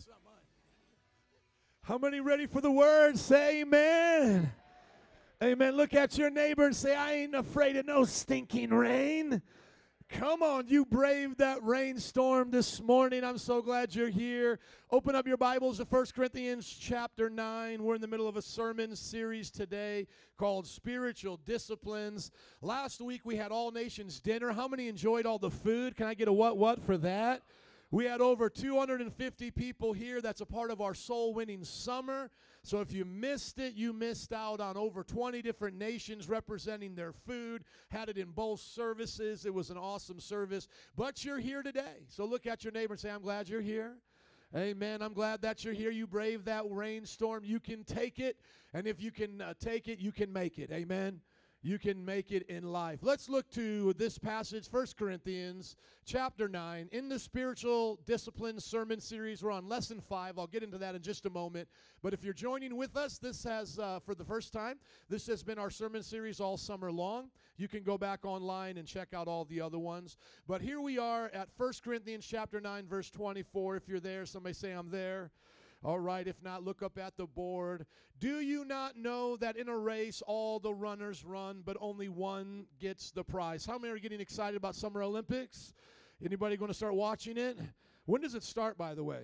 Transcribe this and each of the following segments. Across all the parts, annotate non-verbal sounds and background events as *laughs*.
That's not mine. How many ready for the word? Say amen. Amen. Look at your neighbor and say, I ain't afraid of no stinking rain. Come on, you braved that rainstorm this morning. I'm so glad you're here. Open up your Bibles to 1 Corinthians chapter 9. We're in the middle of a sermon series today called Spiritual Disciplines. Last week we had All Nations dinner. How many enjoyed all the food? Can I get a what what for that? We had over 250 people here. That's a part of our soul winning summer. So if you missed it, you missed out on over 20 different nations representing their food. Had it in both services. It was an awesome service. But you're here today. So look at your neighbor and say, I'm glad you're here. Amen. I'm glad that you're here. You brave that rainstorm. You can take it. And if you can uh, take it, you can make it. Amen you can make it in life. Let's look to this passage, 1 Corinthians chapter 9. In the spiritual discipline sermon series, we're on lesson 5. I'll get into that in just a moment. But if you're joining with us, this has, uh, for the first time, this has been our sermon series all summer long. You can go back online and check out all the other ones. But here we are at 1 Corinthians chapter 9, verse 24. If you're there, somebody say, I'm there. All right, if not, look up at the board. Do you not know that in a race all the runners run, but only one gets the prize? How many are getting excited about Summer Olympics? Anybody going to start watching it? When does it start, by the way?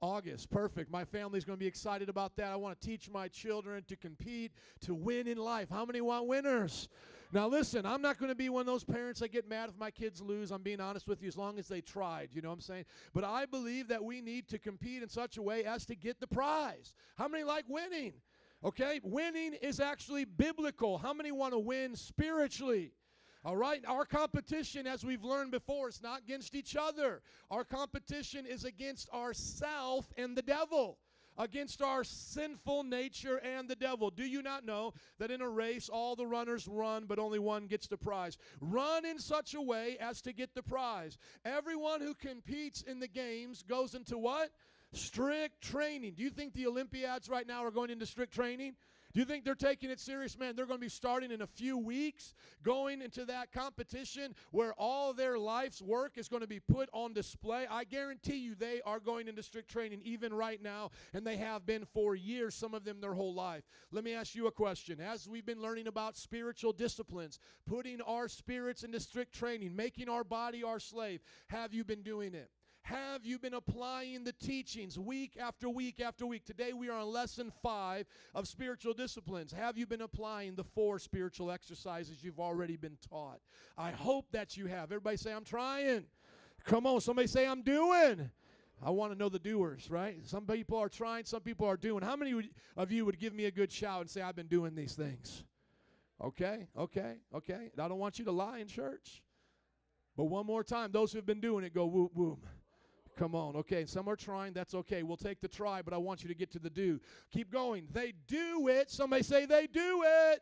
August. Perfect. My family's going to be excited about that. I want to teach my children to compete, to win in life. How many want winners? Now, listen, I'm not going to be one of those parents that get mad if my kids lose. I'm being honest with you, as long as they tried. You know what I'm saying? But I believe that we need to compete in such a way as to get the prize. How many like winning? Okay? Winning is actually biblical. How many want to win spiritually? All right, our competition, as we've learned before, is not against each other. Our competition is against ourself and the devil against our sinful nature and the devil. Do you not know that in a race all the runners run, but only one gets the prize? Run in such a way as to get the prize. Everyone who competes in the games goes into what? Strict training. Do you think the Olympiads right now are going into strict training? Do you think they're taking it serious? Man, they're going to be starting in a few weeks, going into that competition where all their life's work is going to be put on display. I guarantee you they are going into strict training even right now, and they have been for years, some of them their whole life. Let me ask you a question. As we've been learning about spiritual disciplines, putting our spirits into strict training, making our body our slave, have you been doing it? Have you been applying the teachings week after week after week? Today we are on lesson five of spiritual disciplines. Have you been applying the four spiritual exercises you've already been taught? I hope that you have. Everybody say, I'm trying. Come on, somebody say, I'm doing. I want to know the doers, right? Some people are trying, some people are doing. How many of you would give me a good shout and say, I've been doing these things? Okay, okay, okay. I don't want you to lie in church. But one more time, those who've been doing it, go whoop, whoop. Come on. Okay, some are trying. That's okay. We'll take the try, but I want you to get to the do. Keep going. They do it. Somebody say they do it.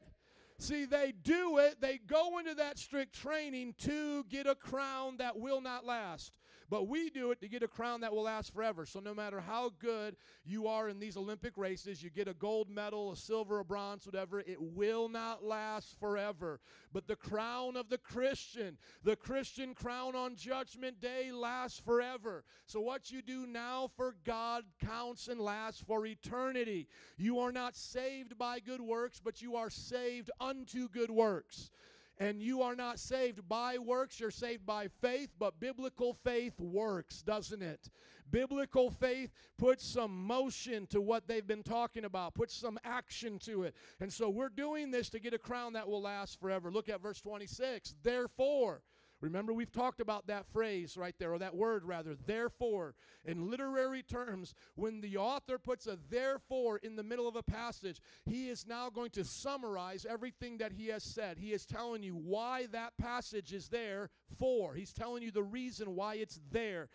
See, they do it. They go into that strict training to get a crown that will not last. But we do it to get a crown that will last forever. So no matter how good you are in these Olympic races, you get a gold medal, a silver, a bronze, whatever, it will not last forever. But the crown of the Christian, the Christian crown on Judgment Day lasts forever. So what you do now for God counts and lasts for eternity. You are not saved by good works, but you are saved unto good works. And you are not saved by works, you're saved by faith, but biblical faith works, doesn't it? Biblical faith puts some motion to what they've been talking about, puts some action to it. And so we're doing this to get a crown that will last forever. Look at verse 26. Therefore, Remember, we've talked about that phrase right there, or that word rather, therefore. In literary terms, when the author puts a therefore in the middle of a passage, he is now going to summarize everything that he has said. He is telling you why that passage is there for. He's telling you the reason why it's there.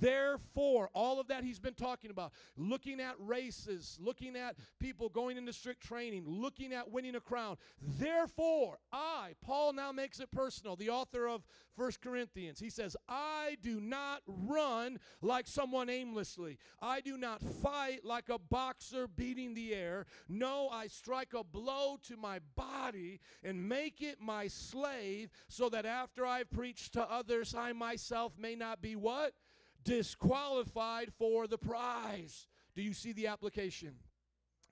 Therefore, all of that he's been talking about, looking at races, looking at people going into strict training, looking at winning a crown. Therefore, I, Paul now makes it personal, the author of First Corinthians, he says, I do not run like someone aimlessly. I do not fight like a boxer beating the air. No, I strike a blow to my body and make it my slave so that after I've preached to others, I myself may not be what? disqualified for the prize. Do you see the application?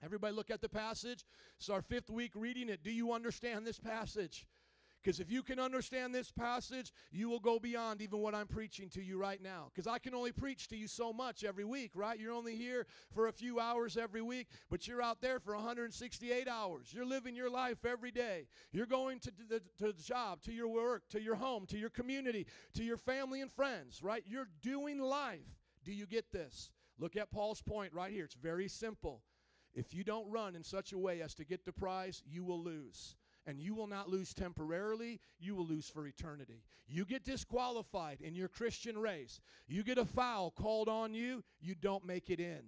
Everybody look at the passage. It's our fifth week reading it. Do you understand this passage? Because if you can understand this passage, you will go beyond even what I'm preaching to you right now. Because I can only preach to you so much every week, right? You're only here for a few hours every week, but you're out there for 168 hours. You're living your life every day. You're going to the, to the job, to your work, to your home, to your community, to your family and friends, right? You're doing life. Do you get this? Look at Paul's point right here. It's very simple. If you don't run in such a way as to get the prize, you will lose and you will not lose temporarily, you will lose for eternity. You get disqualified in your Christian race, you get a foul called on you, you don't make it in.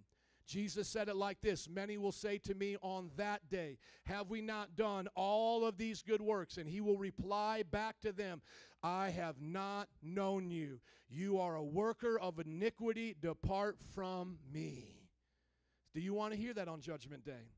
Jesus said it like this Many will say to me on that day, Have we not done all of these good works? And he will reply back to them, I have not known you. You are a worker of iniquity. Depart from me. Do you want to hear that on Judgment Day?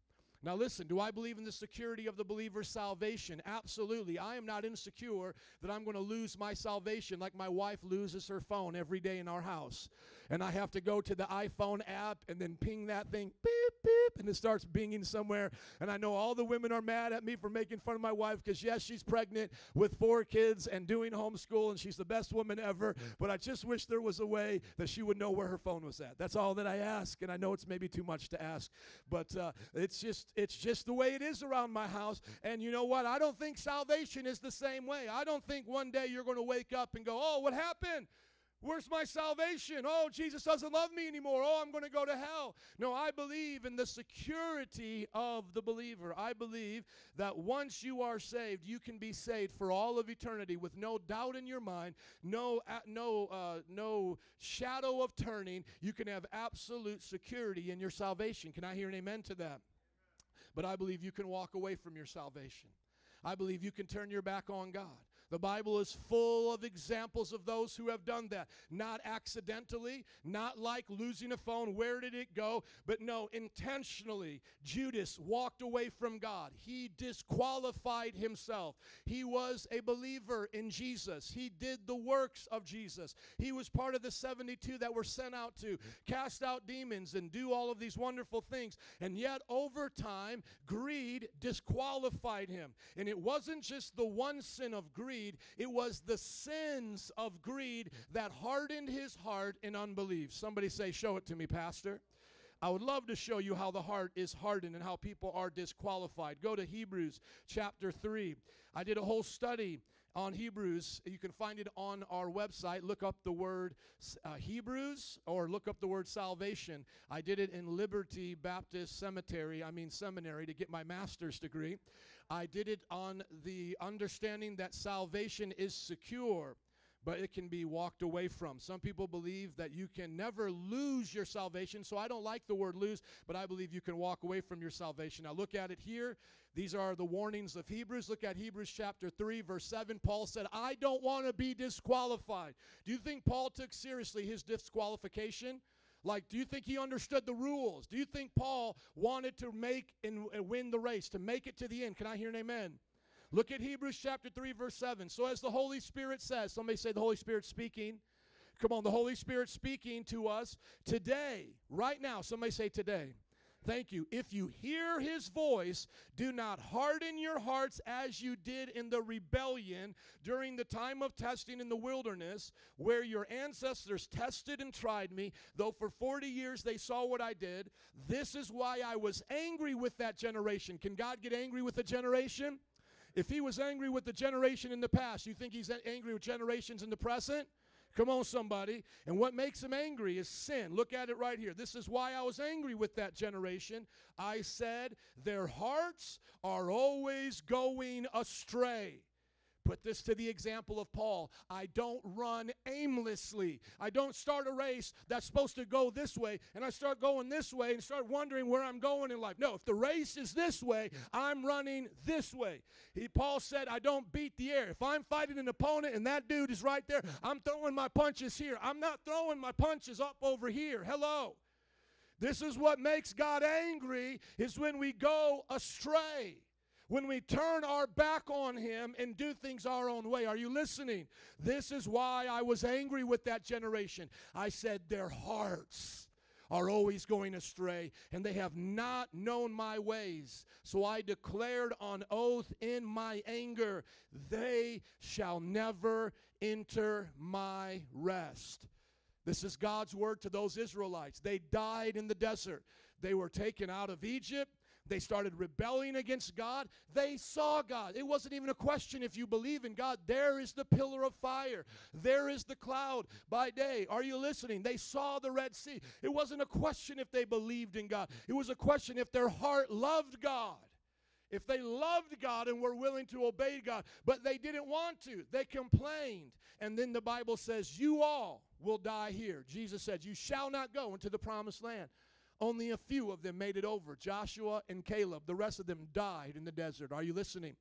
Now, listen, do I believe in the security of the believer's salvation? Absolutely. I am not insecure that I'm going to lose my salvation like my wife loses her phone every day in our house. And I have to go to the iPhone app and then ping that thing, beep, beep, and it starts binging somewhere. And I know all the women are mad at me for making fun of my wife because, yes, she's pregnant with four kids and doing homeschool, and she's the best woman ever. But I just wish there was a way that she would know where her phone was at. That's all that I ask. And I know it's maybe too much to ask, but uh, it's just it's just the way it is around my house. And you know what? I don't think salvation is the same way. I don't think one day you're going to wake up and go, oh, what happened? Where's my salvation? Oh, Jesus doesn't love me anymore. Oh, I'm going to go to hell. No, I believe in the security of the believer. I believe that once you are saved, you can be saved for all of eternity with no doubt in your mind, no no uh, no shadow of turning. You can have absolute security in your salvation. Can I hear an amen to that? But I believe you can walk away from your salvation. I believe you can turn your back on God. The Bible is full of examples of those who have done that. Not accidentally, not like losing a phone, where did it go? But no, intentionally, Judas walked away from God. He disqualified himself. He was a believer in Jesus. He did the works of Jesus. He was part of the 72 that were sent out to cast out demons and do all of these wonderful things. And yet, over time, greed disqualified him. And it wasn't just the one sin of greed greed, it was the sins of greed that hardened his heart in unbelief. Somebody say, Show it to me, Pastor. I would love to show you how the heart is hardened and how people are disqualified. Go to Hebrews chapter 3. I did a whole study on Hebrews. You can find it on our website. Look up the word uh, Hebrews or look up the word salvation. I did it in Liberty Baptist Cemetery, I mean seminary, to get my master's degree. I did it on the understanding that salvation is secure but it can be walked away from. Some people believe that you can never lose your salvation, so I don't like the word lose, but I believe you can walk away from your salvation. Now look at it here. These are the warnings of Hebrews. Look at Hebrews chapter 3, verse 7. Paul said, I don't want to be disqualified. Do you think Paul took seriously his disqualification? Like, do you think he understood the rules? Do you think Paul wanted to make and win the race, to make it to the end? Can I hear an amen? Look at Hebrews chapter 3, verse 7. So, as the Holy Spirit says, somebody say the Holy Spirit speaking. Come on, the Holy Spirit speaking to us today, right now. Somebody say today. Thank you. If you hear his voice, do not harden your hearts as you did in the rebellion during the time of testing in the wilderness, where your ancestors tested and tried me, though for 40 years they saw what I did. This is why I was angry with that generation. Can God get angry with a generation? If he was angry with the generation in the past, you think he's angry with generations in the present? Come on, somebody. And what makes him angry is sin. Look at it right here. This is why I was angry with that generation. I said, Their hearts are always going astray. Put this to the example of Paul. I don't run aimlessly. I don't start a race that's supposed to go this way and I start going this way and start wondering where I'm going in life. No, if the race is this way, I'm running this way. He, Paul said, I don't beat the air. If I'm fighting an opponent and that dude is right there, I'm throwing my punches here. I'm not throwing my punches up over here. Hello. This is what makes God angry is when we go astray. When we turn our back on him and do things our own way. Are you listening? This is why I was angry with that generation. I said, their hearts are always going astray, and they have not known my ways. So I declared on oath in my anger, they shall never enter my rest. This is God's word to those Israelites. They died in the desert. They were taken out of Egypt. They started rebelling against God. They saw God. It wasn't even a question if you believe in God. There is the pillar of fire, there is the cloud by day. Are you listening? They saw the Red Sea. It wasn't a question if they believed in God, it was a question if their heart loved God. If they loved God and were willing to obey God, but they didn't want to, they complained. And then the Bible says, You all will die here. Jesus said, You shall not go into the promised land. Only a few of them made it over Joshua and Caleb. The rest of them died in the desert. Are you listening?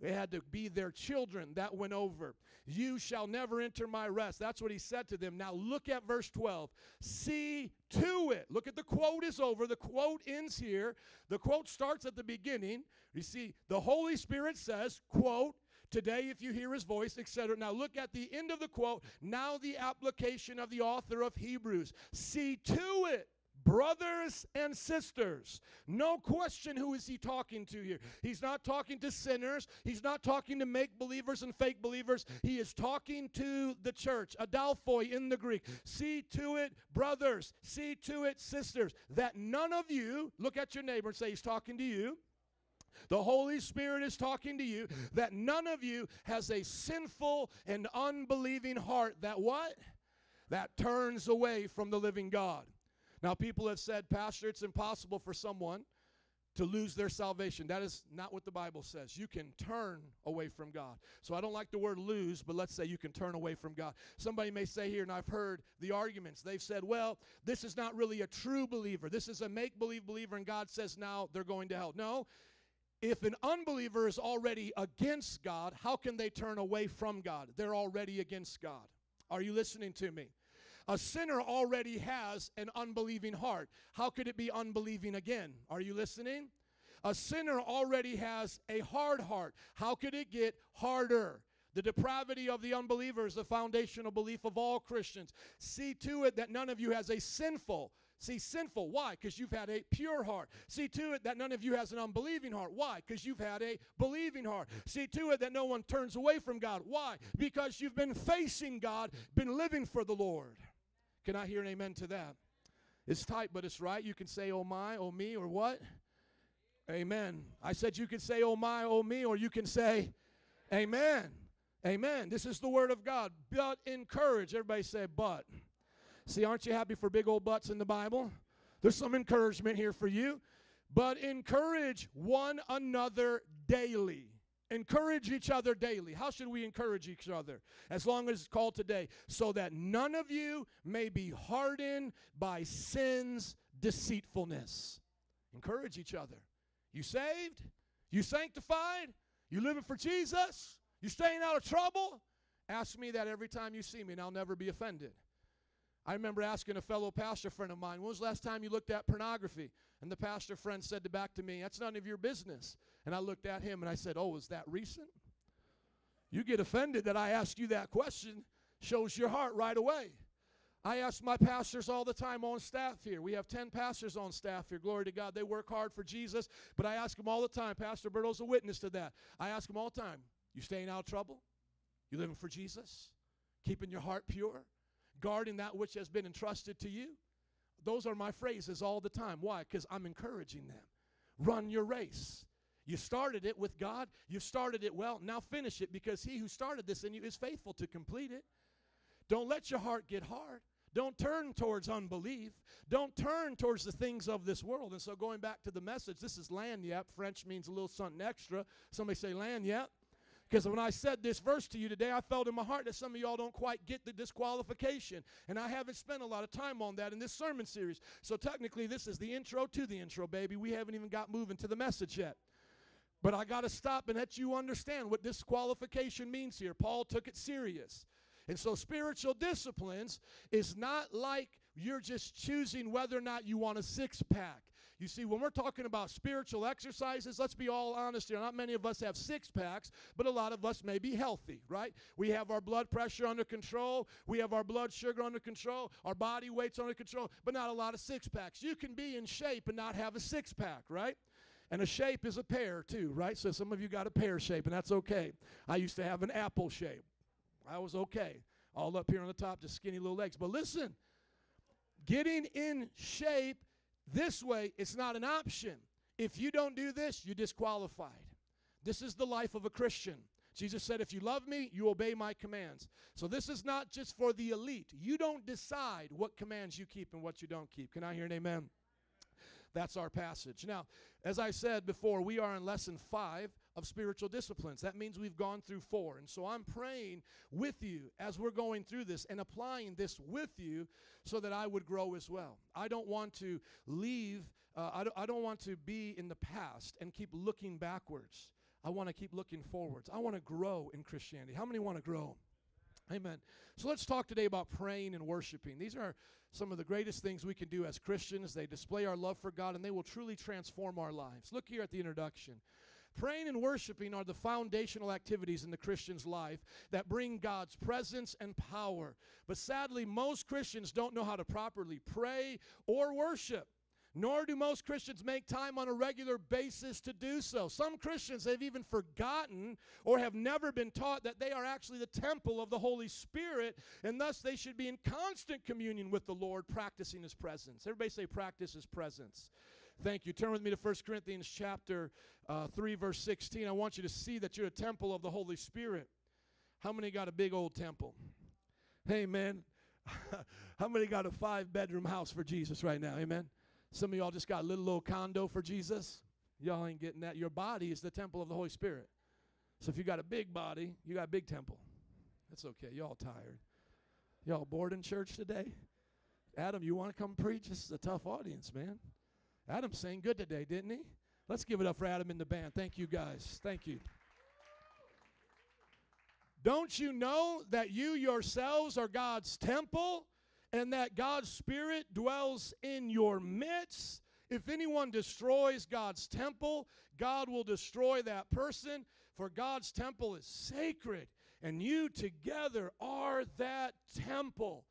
They had to be their children that went over. You shall never enter my rest. That's what he said to them. Now look at verse 12. See to it. Look at the quote is over. The quote ends here. The quote starts at the beginning. You see, the Holy Spirit says, quote, today if you hear his voice, etc. Now look at the end of the quote. Now the application of the author of Hebrews. See to it brothers and sisters. No question who is he talking to here. He's not talking to sinners. He's not talking to make believers and fake believers. He is talking to the church, adelphoi in the Greek. See to it, brothers. See to it, sisters, that none of you, look at your neighbor and say, He's talking to you. The Holy Spirit is talking to you that none of you has a sinful and unbelieving heart that what? That turns away from the living God. Now, people have said, Pastor, it's impossible for someone to lose their salvation. That is not what the Bible says. You can turn away from God. So I don't like the word lose, but let's say you can turn away from God. Somebody may say here, and I've heard the arguments, they've said, well, this is not really a true believer. This is a make believe believer, and God says now they're going to hell. No. If an unbeliever is already against God, how can they turn away from God? They're already against God. Are you listening to me? A sinner already has an unbelieving heart. How could it be unbelieving again? Are you listening? A sinner already has a hard heart. How could it get harder? The depravity of the unbeliever is the foundational belief of all Christians. See to it that none of you has a sinful See, sinful. Why? Because you've had a pure heart. See to it that none of you has an unbelieving heart. Why? Because you've had a believing heart. See to it that no one turns away from God. Why? Because you've been facing God, been living for the Lord. Can I hear an amen to that? It's tight, but it's right. You can say, oh my, oh me, or what? Amen. I said you can say, oh my, oh me, or you can say, amen. Amen. This is the word of God. But encourage. Everybody say, but. See, aren't you happy for big old butts in the Bible? There's some encouragement here for you. But encourage one another daily. Encourage each other daily. How should we encourage each other? As long as it's called today, so that none of you may be hardened by sin's deceitfulness. Encourage each other. You saved? You sanctified? You living for Jesus? You staying out of trouble? Ask me that every time you see me, and I'll never be offended. I remember asking a fellow pastor friend of mine, when was the last time you looked at pornography? And the pastor friend said back to me, That's none of your business. And I looked at him and I said, Oh, is that recent? You get offended that I ask you that question, shows your heart right away. I ask my pastors all the time on staff here. We have 10 pastors on staff here. Glory to God. They work hard for Jesus. But I ask them all the time. Pastor Berto's a witness to that. I ask them all the time You staying out of trouble? You living for Jesus? Keeping your heart pure? Guarding that which has been entrusted to you? Those are my phrases all the time. Why? Because I'm encouraging them. Run your race. You started it with God. You started it well. Now finish it because he who started this in you is faithful to complete it. Don't let your heart get hard. Don't turn towards unbelief. Don't turn towards the things of this world. And so, going back to the message, this is land lagniappe. French means a little something extra. Somebody say land lagniappe. Because when I said this verse to you today, I felt in my heart that some of y'all don't quite get the disqualification. And I haven't spent a lot of time on that in this sermon series. So technically, this is the intro to the intro, baby. We haven't even got moving to the message yet. But I got to stop and let you understand what disqualification means here. Paul took it serious. And so, spiritual disciplines is not like you're just choosing whether or not you want a six pack. You see, when we're talking about spiritual exercises, let's be all honest here. Not many of us have six packs, but a lot of us may be healthy, right? We have our blood pressure under control, we have our blood sugar under control, our body weight's under control, but not a lot of six packs. You can be in shape and not have a six pack, right? And a shape is a pear too, right? So some of you got a pear shape, and that's okay. I used to have an apple shape. I was okay. All up here on the top, just skinny little legs. But listen, getting in shape this way, it's not an option. If you don't do this, you're disqualified. This is the life of a Christian. Jesus said, If you love me, you obey my commands. So this is not just for the elite. You don't decide what commands you keep and what you don't keep. Can I hear an amen? That's our passage. Now, as I said before, we are in lesson five of spiritual disciplines. That means we've gone through four. And so I'm praying with you as we're going through this and applying this with you so that I would grow as well. I don't want to leave, uh, I, don't, I don't want to be in the past and keep looking backwards. I want to keep looking forwards. I want to grow in Christianity. How many want to grow? Amen. So let's talk today about praying and worshiping. These are some of the greatest things we can do as Christians. They display our love for God and they will truly transform our lives. Look here at the introduction. Praying and worshiping are the foundational activities in the Christian's life that bring God's presence and power. But sadly, most Christians don't know how to properly pray or worship. Nor do most Christians make time on a regular basis to do so. Some Christians have even forgotten or have never been taught that they are actually the temple of the Holy Spirit, and thus they should be in constant communion with the Lord, practicing His presence. Everybody say, practice His presence. Thank you. Turn with me to 1 Corinthians chapter uh, 3, verse 16. I want you to see that you're a temple of the Holy Spirit. How many got a big old temple? Man. *laughs* How many got a five bedroom house for Jesus right now? Amen. Some of y'all just got a little little condo for Jesus. Y'all ain't getting that. Your body is the temple of the Holy Spirit. So if you got a big body, you got a big temple. That's okay. Y'all tired. Y'all bored in church today? Adam, you want to come preach? This is a tough audience, man. Adam sang good today, didn't he? Let's give it up for Adam in the band. Thank you, guys. Thank you. Don't you know that you yourselves are God's temple and that God's Spirit dwells in your midst? If anyone destroys God's temple, God will destroy that person, for God's temple is sacred, and you together are that temple.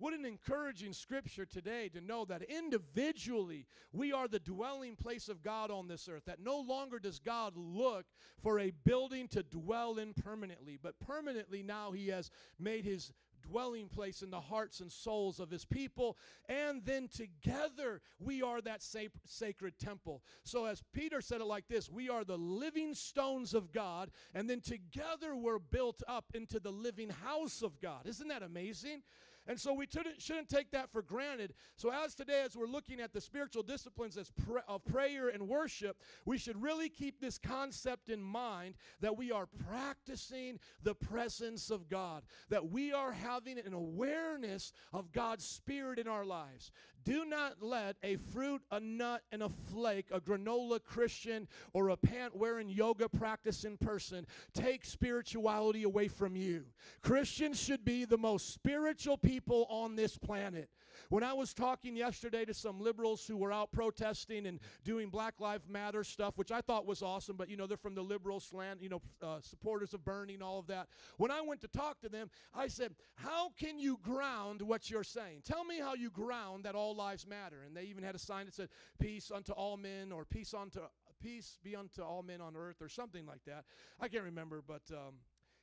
What an encouraging scripture today to know that individually we are the dwelling place of God on this earth. That no longer does God look for a building to dwell in permanently, but permanently now He has made His dwelling place in the hearts and souls of his people. And then together we are that sacred temple. So, as Peter said it like this, we are the living stones of God, and then together we're built up into the living house of God. Isn't that amazing? And so we shouldn't take that for granted. So, as today, as we're looking at the spiritual disciplines as of prayer and worship, we should really keep this concept in mind that we are practicing the presence of God, that we are having an awareness of God's Spirit in our lives. Do not let a fruit, a nut, and a flake, a granola Christian, or a pant wearing yoga practicing person take spirituality away from you. Christians should be the most spiritual people on this planet. When I was talking yesterday to some liberals who were out protesting and doing Black Lives Matter stuff, which I thought was awesome, but you know, they're from the liberal slant, you know, uh, supporters of burning, all of that. When I went to talk to them, I said, How can you ground what you're saying? Tell me how you ground that all lives matter. And they even had a sign that said, Peace unto all men, or peace unto peace be unto all men on earth, or something like that. I can't remember, but um,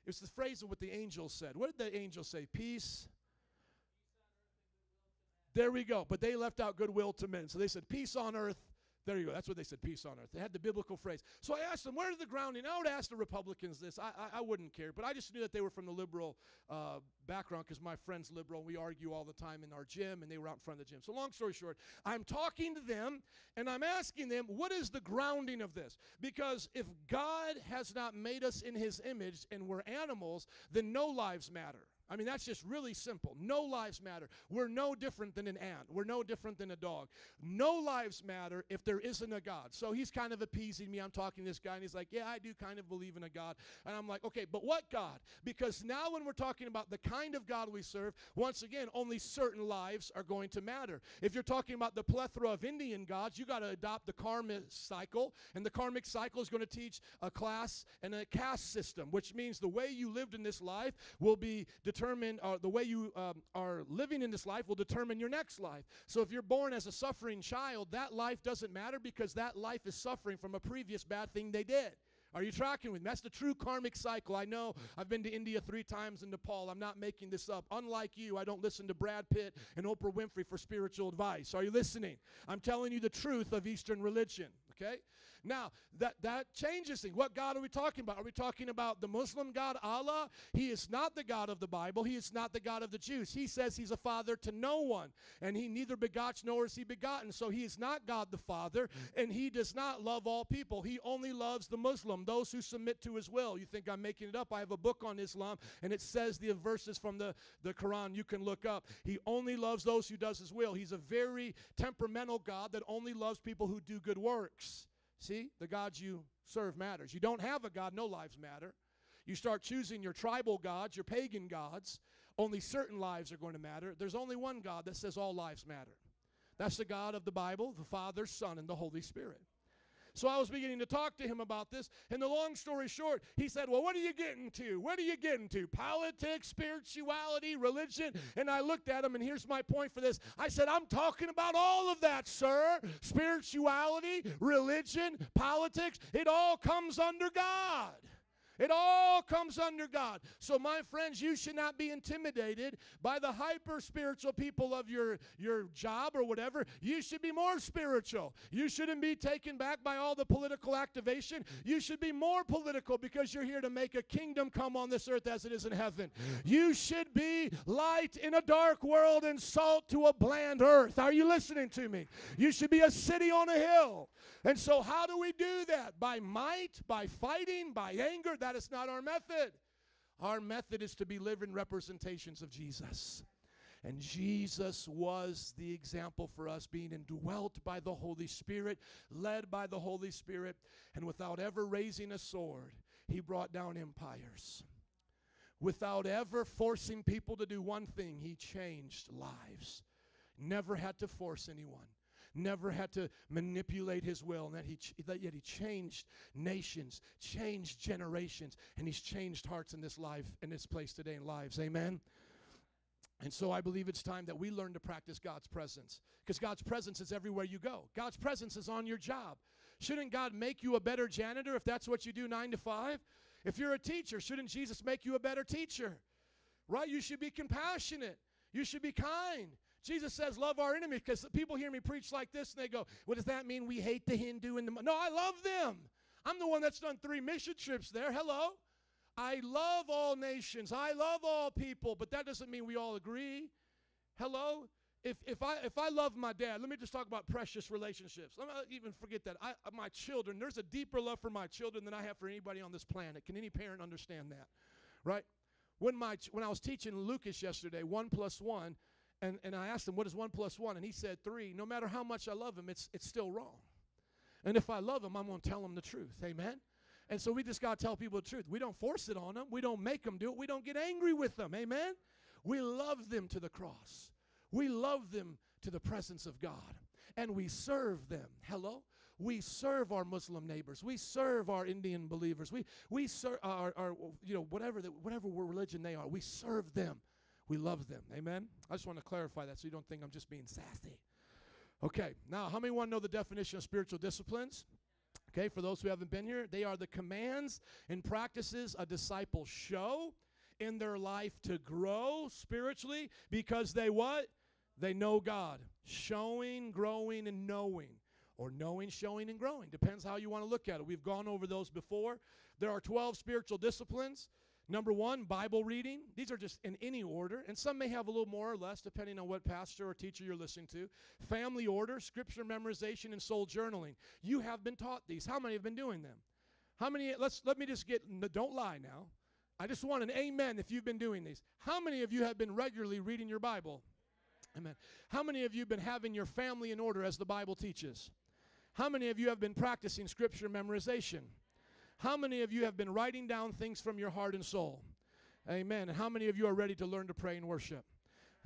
it's the phrase of what the angel said. What did the angel say? Peace there we go. But they left out goodwill to men. So they said, peace on earth. There you go. That's what they said, peace on earth. They had the biblical phrase. So I asked them, where's the grounding? I would ask the Republicans this. I, I, I wouldn't care. But I just knew that they were from the liberal uh, background because my friend's liberal. And we argue all the time in our gym, and they were out in front of the gym. So long story short, I'm talking to them, and I'm asking them, what is the grounding of this? Because if God has not made us in his image and we're animals, then no lives matter. I mean, that's just really simple. No lives matter. We're no different than an ant. We're no different than a dog. No lives matter if there isn't a God. So he's kind of appeasing me. I'm talking to this guy, and he's like, Yeah, I do kind of believe in a God. And I'm like, Okay, but what God? Because now when we're talking about the kind of God we serve, once again, only certain lives are going to matter. If you're talking about the plethora of Indian gods, you got to adopt the karmic cycle. And the karmic cycle is going to teach a class and a caste system, which means the way you lived in this life will be determine uh, the way you um, are living in this life will determine your next life. So if you're born as a suffering child, that life doesn't matter because that life is suffering from a previous bad thing they did. Are you tracking with me? That's the true karmic cycle. I know I've been to India three times in Nepal. I'm not making this up. Unlike you, I don't listen to Brad Pitt and Oprah Winfrey for spiritual advice. Are you listening? I'm telling you the truth of Eastern religion. Okay? Now, that, that changes things. What God are we talking about? Are we talking about the Muslim God, Allah? He is not the God of the Bible. He is not the God of the Jews. He says he's a father to no one, and he neither begots nor is he begotten. So he is not God the Father, and he does not love all people. He only loves the Muslim, those who submit to his will. You think I'm making it up? I have a book on Islam, and it says the verses from the, the Quran you can look up. He only loves those who does his will. He's a very temperamental God that only loves people who do good works. See, the gods you serve matters. You don't have a God, no lives matter. You start choosing your tribal gods, your pagan gods, only certain lives are going to matter. There's only one God that says all lives matter. That's the God of the Bible, the Father, Son, and the Holy Spirit. So I was beginning to talk to him about this. And the long story short, he said, Well, what are you getting to? What are you getting to? Politics, spirituality, religion? And I looked at him, and here's my point for this. I said, I'm talking about all of that, sir. Spirituality, religion, politics, it all comes under God. It all comes under God. So, my friends, you should not be intimidated by the hyper spiritual people of your, your job or whatever. You should be more spiritual. You shouldn't be taken back by all the political activation. You should be more political because you're here to make a kingdom come on this earth as it is in heaven. You should be light in a dark world and salt to a bland earth. Are you listening to me? You should be a city on a hill. And so, how do we do that? By might, by fighting, by anger? That is not our method. Our method is to be living representations of Jesus. And Jesus was the example for us, being indwelt by the Holy Spirit, led by the Holy Spirit, and without ever raising a sword, he brought down empires. Without ever forcing people to do one thing, he changed lives. Never had to force anyone never had to manipulate his will, and that he, that yet he changed nations, changed generations, and he's changed hearts in this life, in this place today in lives. Amen. And so I believe it's time that we learn to practice God's presence because God's presence is everywhere you go. God's presence is on your job. Shouldn't God make you a better janitor if that's what you do 9 to 5? If you're a teacher, shouldn't Jesus make you a better teacher? Right? You should be compassionate. You should be kind. Jesus says, Love our enemy, because people hear me preach like this and they go, What does that mean? We hate the Hindu and the. No, I love them. I'm the one that's done three mission trips there. Hello. I love all nations. I love all people, but that doesn't mean we all agree. Hello? If, if, I, if I love my dad, let me just talk about precious relationships. Let me even forget that. I, uh, my children, there's a deeper love for my children than I have for anybody on this planet. Can any parent understand that? Right? When, my, when I was teaching Lucas yesterday, one plus one, and, and I asked him, what is one plus one? And he said three. No matter how much I love him, it's, it's still wrong. And if I love him, I'm going to tell him the truth. Amen? And so we just got to tell people the truth. We don't force it on them. We don't make them do it. We don't get angry with them. Amen? We love them to the cross. We love them to the presence of God. And we serve them. Hello? We serve our Muslim neighbors. We serve our Indian believers. We, we serve our, our, you know, whatever, the, whatever religion they are. We serve them. We love them. Amen? I just want to clarify that so you don't think I'm just being sassy. Okay, now, how many want to know the definition of spiritual disciplines? Okay, for those who haven't been here, they are the commands and practices a disciple show in their life to grow spiritually because they what? They know God. Showing, growing, and knowing. Or knowing, showing, and growing. Depends how you want to look at it. We've gone over those before. There are 12 spiritual disciplines. Number one, Bible reading. These are just in any order, and some may have a little more or less depending on what pastor or teacher you're listening to. Family order, scripture memorization, and soul journaling. You have been taught these. How many have been doing them? How many? Let's let me just get. Don't lie now. I just want an amen if you've been doing these. How many of you have been regularly reading your Bible? Amen. How many of you have been having your family in order as the Bible teaches? How many of you have been practicing scripture memorization? How many of you have been writing down things from your heart and soul? Amen. And how many of you are ready to learn to pray and worship?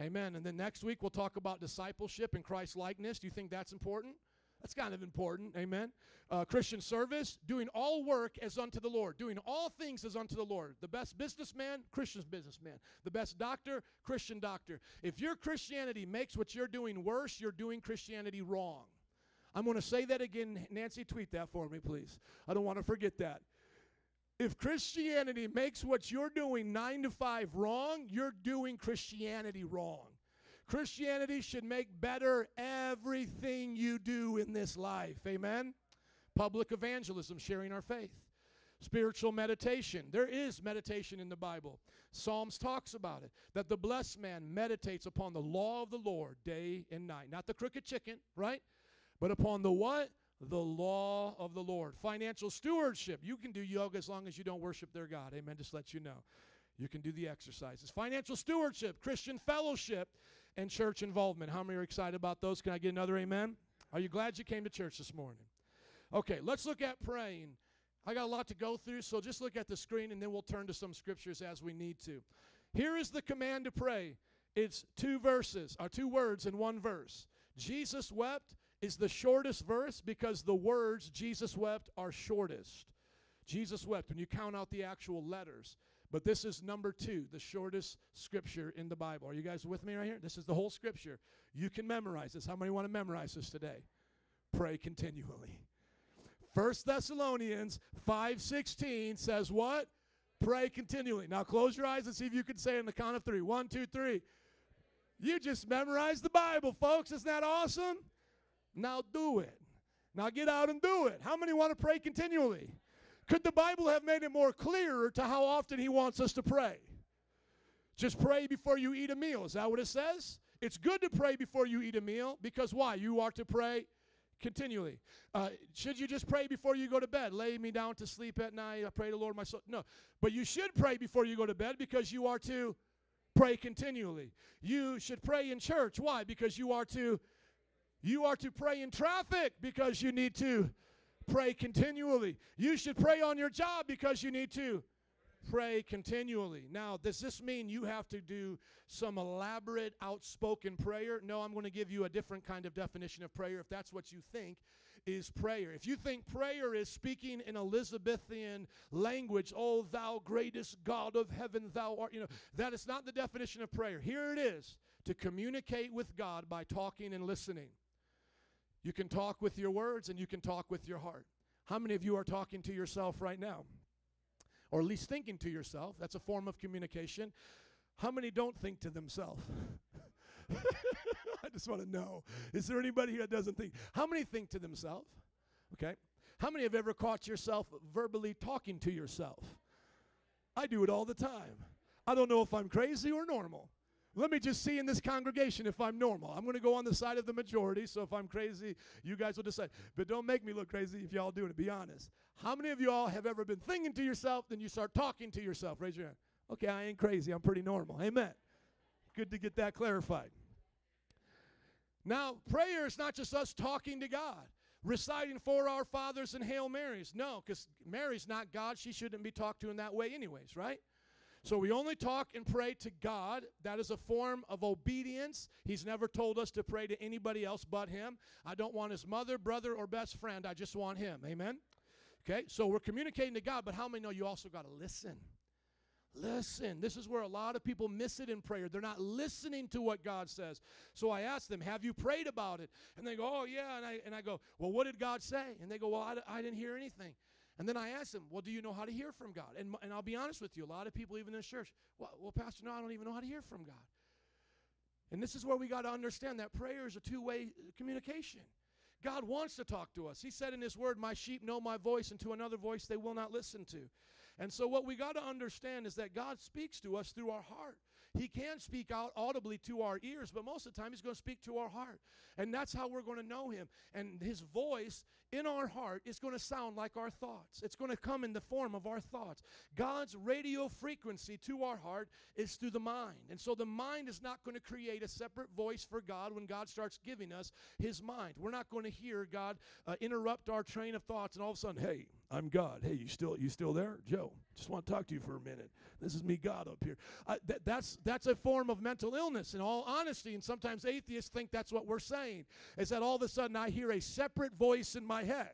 Amen. And then next week we'll talk about discipleship and Christ likeness. Do you think that's important? That's kind of important. Amen. Uh, Christian service, doing all work as unto the Lord, doing all things as unto the Lord. The best businessman, Christian businessman. The best doctor, Christian doctor. If your Christianity makes what you're doing worse, you're doing Christianity wrong. I'm going to say that again. Nancy, tweet that for me, please. I don't want to forget that. If Christianity makes what you're doing nine to five wrong, you're doing Christianity wrong. Christianity should make better everything you do in this life. Amen? Public evangelism, sharing our faith. Spiritual meditation. There is meditation in the Bible. Psalms talks about it. That the blessed man meditates upon the law of the Lord day and night. Not the crooked chicken, right? But upon the what? The law of the Lord. Financial stewardship. You can do yoga as long as you don't worship their God. Amen. Just let you know. You can do the exercises. Financial stewardship, Christian fellowship, and church involvement. How many are excited about those? Can I get another amen? Are you glad you came to church this morning? Okay, let's look at praying. I got a lot to go through, so just look at the screen and then we'll turn to some scriptures as we need to. Here is the command to pray. It's two verses, or two words in one verse. Jesus wept is the shortest verse because the words Jesus wept are shortest. Jesus wept when you count out the actual letters. But this is number two, the shortest scripture in the Bible. Are you guys with me right here? This is the whole scripture. You can memorize this. How many want to memorize this today? Pray continually. First Thessalonians 5:16 says what? Pray continually. Now close your eyes and see if you can say it in the count of three. One, two, three. You just memorized the Bible, folks. Isn't that awesome? Now do it. Now get out and do it. How many want to pray continually? Could the Bible have made it more clear to how often He wants us to pray? Just pray before you eat a meal. Is that what it says? It's good to pray before you eat a meal because why? You are to pray continually. Uh, should you just pray before you go to bed? Lay me down to sleep at night. I pray to the Lord my soul. No, but you should pray before you go to bed because you are to pray continually. You should pray in church. Why? Because you are to you are to pray in traffic because you need to pray continually. You should pray on your job because you need to pray continually. Now, does this mean you have to do some elaborate, outspoken prayer? No, I'm going to give you a different kind of definition of prayer if that's what you think is prayer. If you think prayer is speaking in Elizabethan language, oh, thou greatest God of heaven, thou art, you know, that is not the definition of prayer. Here it is to communicate with God by talking and listening. You can talk with your words and you can talk with your heart. How many of you are talking to yourself right now? Or at least thinking to yourself. That's a form of communication. How many don't think to themselves? *laughs* I just want to know. Is there anybody here that doesn't think? How many think to themselves? Okay. How many have ever caught yourself verbally talking to yourself? I do it all the time. I don't know if I'm crazy or normal. Let me just see in this congregation if I'm normal. I'm going to go on the side of the majority, so if I'm crazy, you guys will decide. But don't make me look crazy if y'all doing it. Be honest. How many of you all have ever been thinking to yourself, then you start talking to yourself? Raise your hand. Okay, I ain't crazy. I'm pretty normal. Amen. Good to get that clarified. Now, prayer is not just us talking to God, reciting for our fathers and Hail Marys. No, because Mary's not God. She shouldn't be talked to in that way, anyways, right? So we only talk and pray to God. That is a form of obedience. He's never told us to pray to anybody else but Him. I don't want His mother, brother, or best friend. I just want Him. Amen? Okay, so we're communicating to God, but how many know you also got to listen? Listen. This is where a lot of people miss it in prayer. They're not listening to what God says. So I ask them, Have you prayed about it? And they go, Oh, yeah. And I, and I go, Well, what did God say? And they go, Well, I, I didn't hear anything. And then I ask them, well, do you know how to hear from God? And, and I'll be honest with you, a lot of people, even in this church, well, well, Pastor, no, I don't even know how to hear from God. And this is where we got to understand that prayer is a two way communication. God wants to talk to us. He said in His Word, My sheep know my voice, and to another voice they will not listen to. And so, what we got to understand is that God speaks to us through our heart. He can speak out audibly to our ears, but most of the time He's going to speak to our heart. And that's how we're going to know Him. And His voice in our heart is going to sound like our thoughts, it's going to come in the form of our thoughts. God's radio frequency to our heart is through the mind. And so the mind is not going to create a separate voice for God when God starts giving us His mind. We're not going to hear God uh, interrupt our train of thoughts and all of a sudden, hey, I'm God. Hey, you still you still there, Joe? Just want to talk to you for a minute. This is me, God, up here. Th- that's that's a form of mental illness. In all honesty, and sometimes atheists think that's what we're saying. Is that all of a sudden I hear a separate voice in my head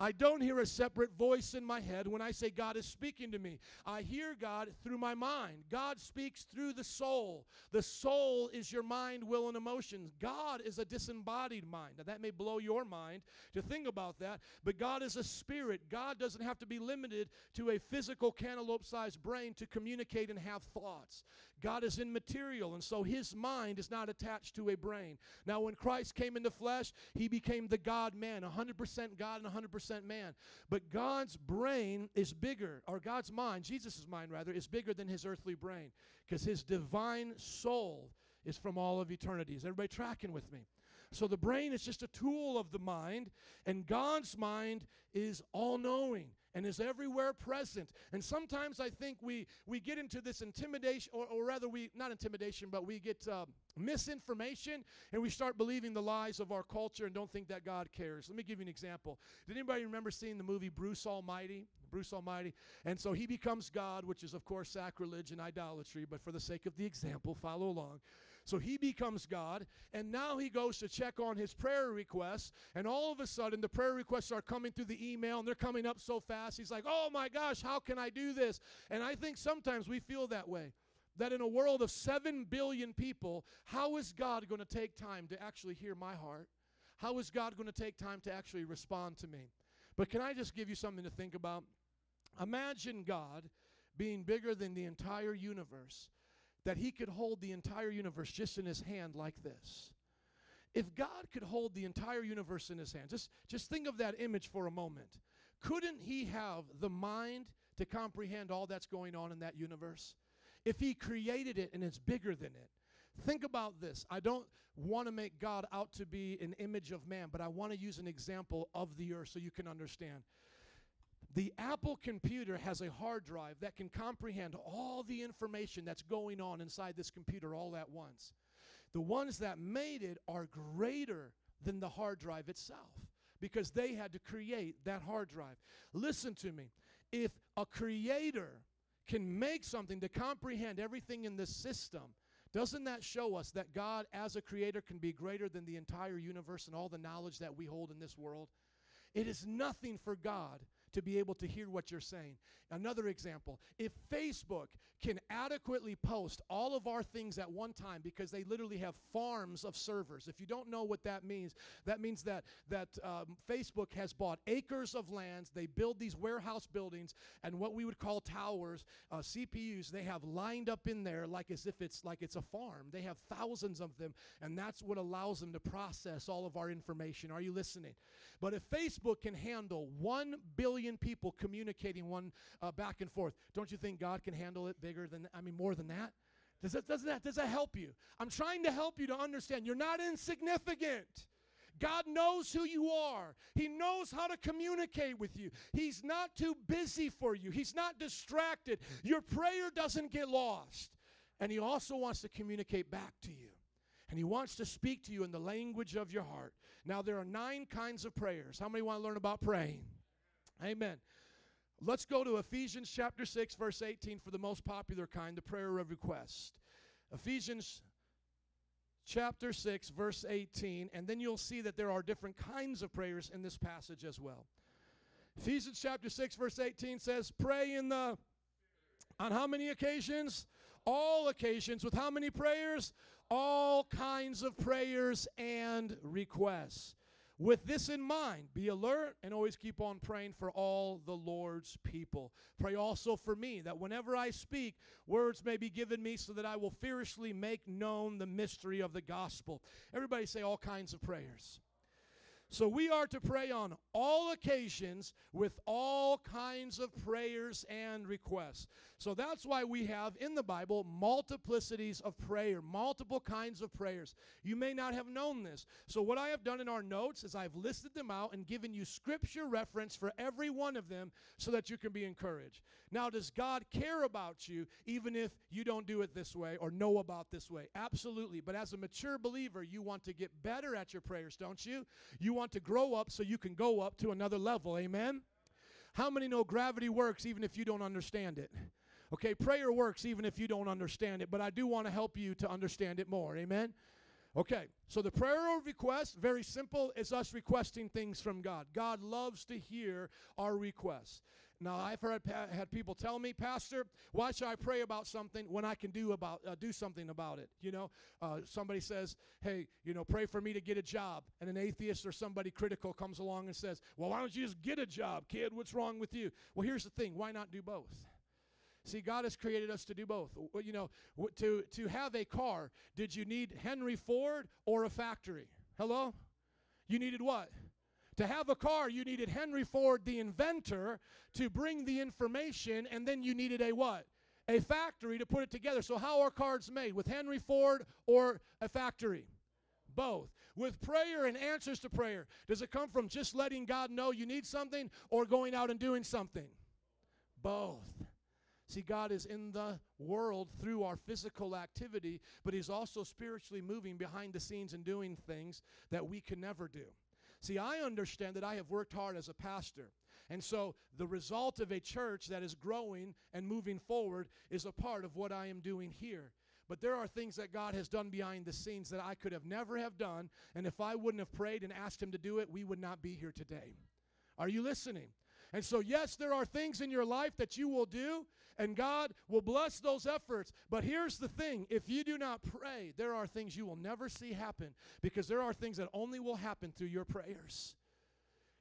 I don't hear a separate voice in my head when I say God is speaking to me. I hear God through my mind. God speaks through the soul. The soul is your mind, will, and emotions. God is a disembodied mind. Now, that may blow your mind to think about that, but God is a spirit. God doesn't have to be limited to a physical cantaloupe sized brain to communicate and have thoughts. God is immaterial, and so his mind is not attached to a brain. Now, when Christ came in the flesh, he became the God man, 100% God and 100% man. But God's brain is bigger, or God's mind, Jesus' mind rather, is bigger than his earthly brain, because his divine soul is from all of eternity. Is everybody tracking with me? So the brain is just a tool of the mind, and God's mind is all knowing and is everywhere present. And sometimes I think we, we get into this intimidation, or, or rather, we not intimidation, but we get uh, misinformation and we start believing the lies of our culture and don't think that God cares. Let me give you an example. Did anybody remember seeing the movie Bruce Almighty? Bruce Almighty. And so he becomes God, which is, of course, sacrilege and idolatry, but for the sake of the example, follow along. So he becomes God, and now he goes to check on his prayer requests, and all of a sudden the prayer requests are coming through the email, and they're coming up so fast. He's like, oh my gosh, how can I do this? And I think sometimes we feel that way. That in a world of 7 billion people, how is God going to take time to actually hear my heart? How is God going to take time to actually respond to me? But can I just give you something to think about? Imagine God being bigger than the entire universe that he could hold the entire universe just in his hand like this. If God could hold the entire universe in his hand, just, just think of that image for a moment. Couldn't he have the mind to comprehend all that's going on in that universe? If he created it and it's bigger than it, think about this. I don't want to make God out to be an image of man, but I want to use an example of the earth so you can understand. The Apple computer has a hard drive that can comprehend all the information that's going on inside this computer all at once. The ones that made it are greater than the hard drive itself because they had to create that hard drive. Listen to me. If a creator can make something to comprehend everything in the system, doesn't that show us that God, as a creator, can be greater than the entire universe and all the knowledge that we hold in this world? It is nothing for God to be able to hear what you're saying. Another example if Facebook can adequately post all of our things at one time because they literally have farms of servers. If you don't know what that means, that means that, that um, Facebook has bought acres of lands, they build these warehouse buildings, and what we would call towers, uh, CPUs, they have lined up in there like as if it's like it's a farm. They have thousands of them, and that's what allows them to process all of our information. Are you listening? But if Facebook can handle 1 billion people communicating one uh, back and forth, don't you think God can handle it bigger than, I mean, more than that? Does that, doesn't that, does that help you? I'm trying to help you to understand you're not insignificant. God knows who you are. He knows how to communicate with you. He's not too busy for you. He's not distracted. Your prayer doesn't get lost. And He also wants to communicate back to you. And He wants to speak to you in the language of your heart. Now, there are nine kinds of prayers. How many want to learn about praying? Amen. Let's go to Ephesians chapter 6, verse 18 for the most popular kind, the prayer of request. Ephesians chapter 6, verse 18, and then you'll see that there are different kinds of prayers in this passage as well. Ephesians chapter 6, verse 18 says, Pray in the, on how many occasions? All occasions. With how many prayers? All kinds of prayers and requests. With this in mind, be alert and always keep on praying for all the Lord's people. Pray also for me that whenever I speak, words may be given me so that I will fiercely make known the mystery of the gospel. Everybody say all kinds of prayers. So we are to pray on all occasions with all kinds of prayers and requests. So that's why we have in the Bible multiplicities of prayer, multiple kinds of prayers. You may not have known this. So what I have done in our notes is I've listed them out and given you scripture reference for every one of them so that you can be encouraged. Now, does God care about you even if you don't do it this way or know about this way? Absolutely. But as a mature believer, you want to get better at your prayers, don't you? You want to grow up so you can go up to another level. Amen? How many know gravity works even if you don't understand it? Okay, prayer works even if you don't understand it, but I do want to help you to understand it more. Amen? Okay, so the prayer request, very simple, is us requesting things from God. God loves to hear our requests. Now, I've heard had people tell me, Pastor, why should I pray about something when I can do about uh, do something about it? You know, uh, somebody says, Hey, you know, pray for me to get a job, and an atheist or somebody critical comes along and says, Well, why don't you just get a job, kid? What's wrong with you? Well, here's the thing: why not do both? See, God has created us to do both. You know, to to have a car, did you need Henry Ford or a factory? Hello, you needed what? To have a car, you needed Henry Ford, the inventor, to bring the information, and then you needed a what? A factory to put it together. So, how are cars made? With Henry Ford or a factory? Both. With prayer and answers to prayer, does it come from just letting God know you need something or going out and doing something? Both. See, God is in the world through our physical activity, but He's also spiritually moving behind the scenes and doing things that we can never do. See, I understand that I have worked hard as a pastor. And so the result of a church that is growing and moving forward is a part of what I am doing here. But there are things that God has done behind the scenes that I could have never have done, and if I wouldn't have prayed and asked him to do it, we would not be here today. Are you listening? And so, yes, there are things in your life that you will do, and God will bless those efforts. But here's the thing if you do not pray, there are things you will never see happen because there are things that only will happen through your prayers.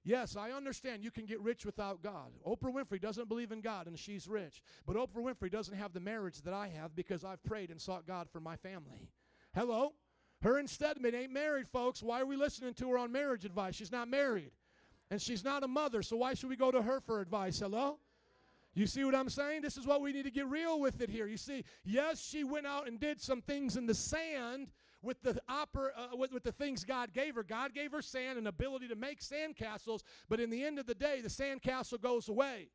Yes, I understand you can get rich without God. Oprah Winfrey doesn't believe in God and she's rich. But Oprah Winfrey doesn't have the marriage that I have because I've prayed and sought God for my family. Hello? Her and Stedman ain't married, folks. Why are we listening to her on marriage advice? She's not married. And she's not a mother, so why should we go to her for advice? Hello? You see what I'm saying? This is what we need to get real with it here. You see, yes, she went out and did some things in the sand with the oper- uh, with, with the things God gave her. God gave her sand and ability to make sand castles, but in the end of the day, the sand castle goes away.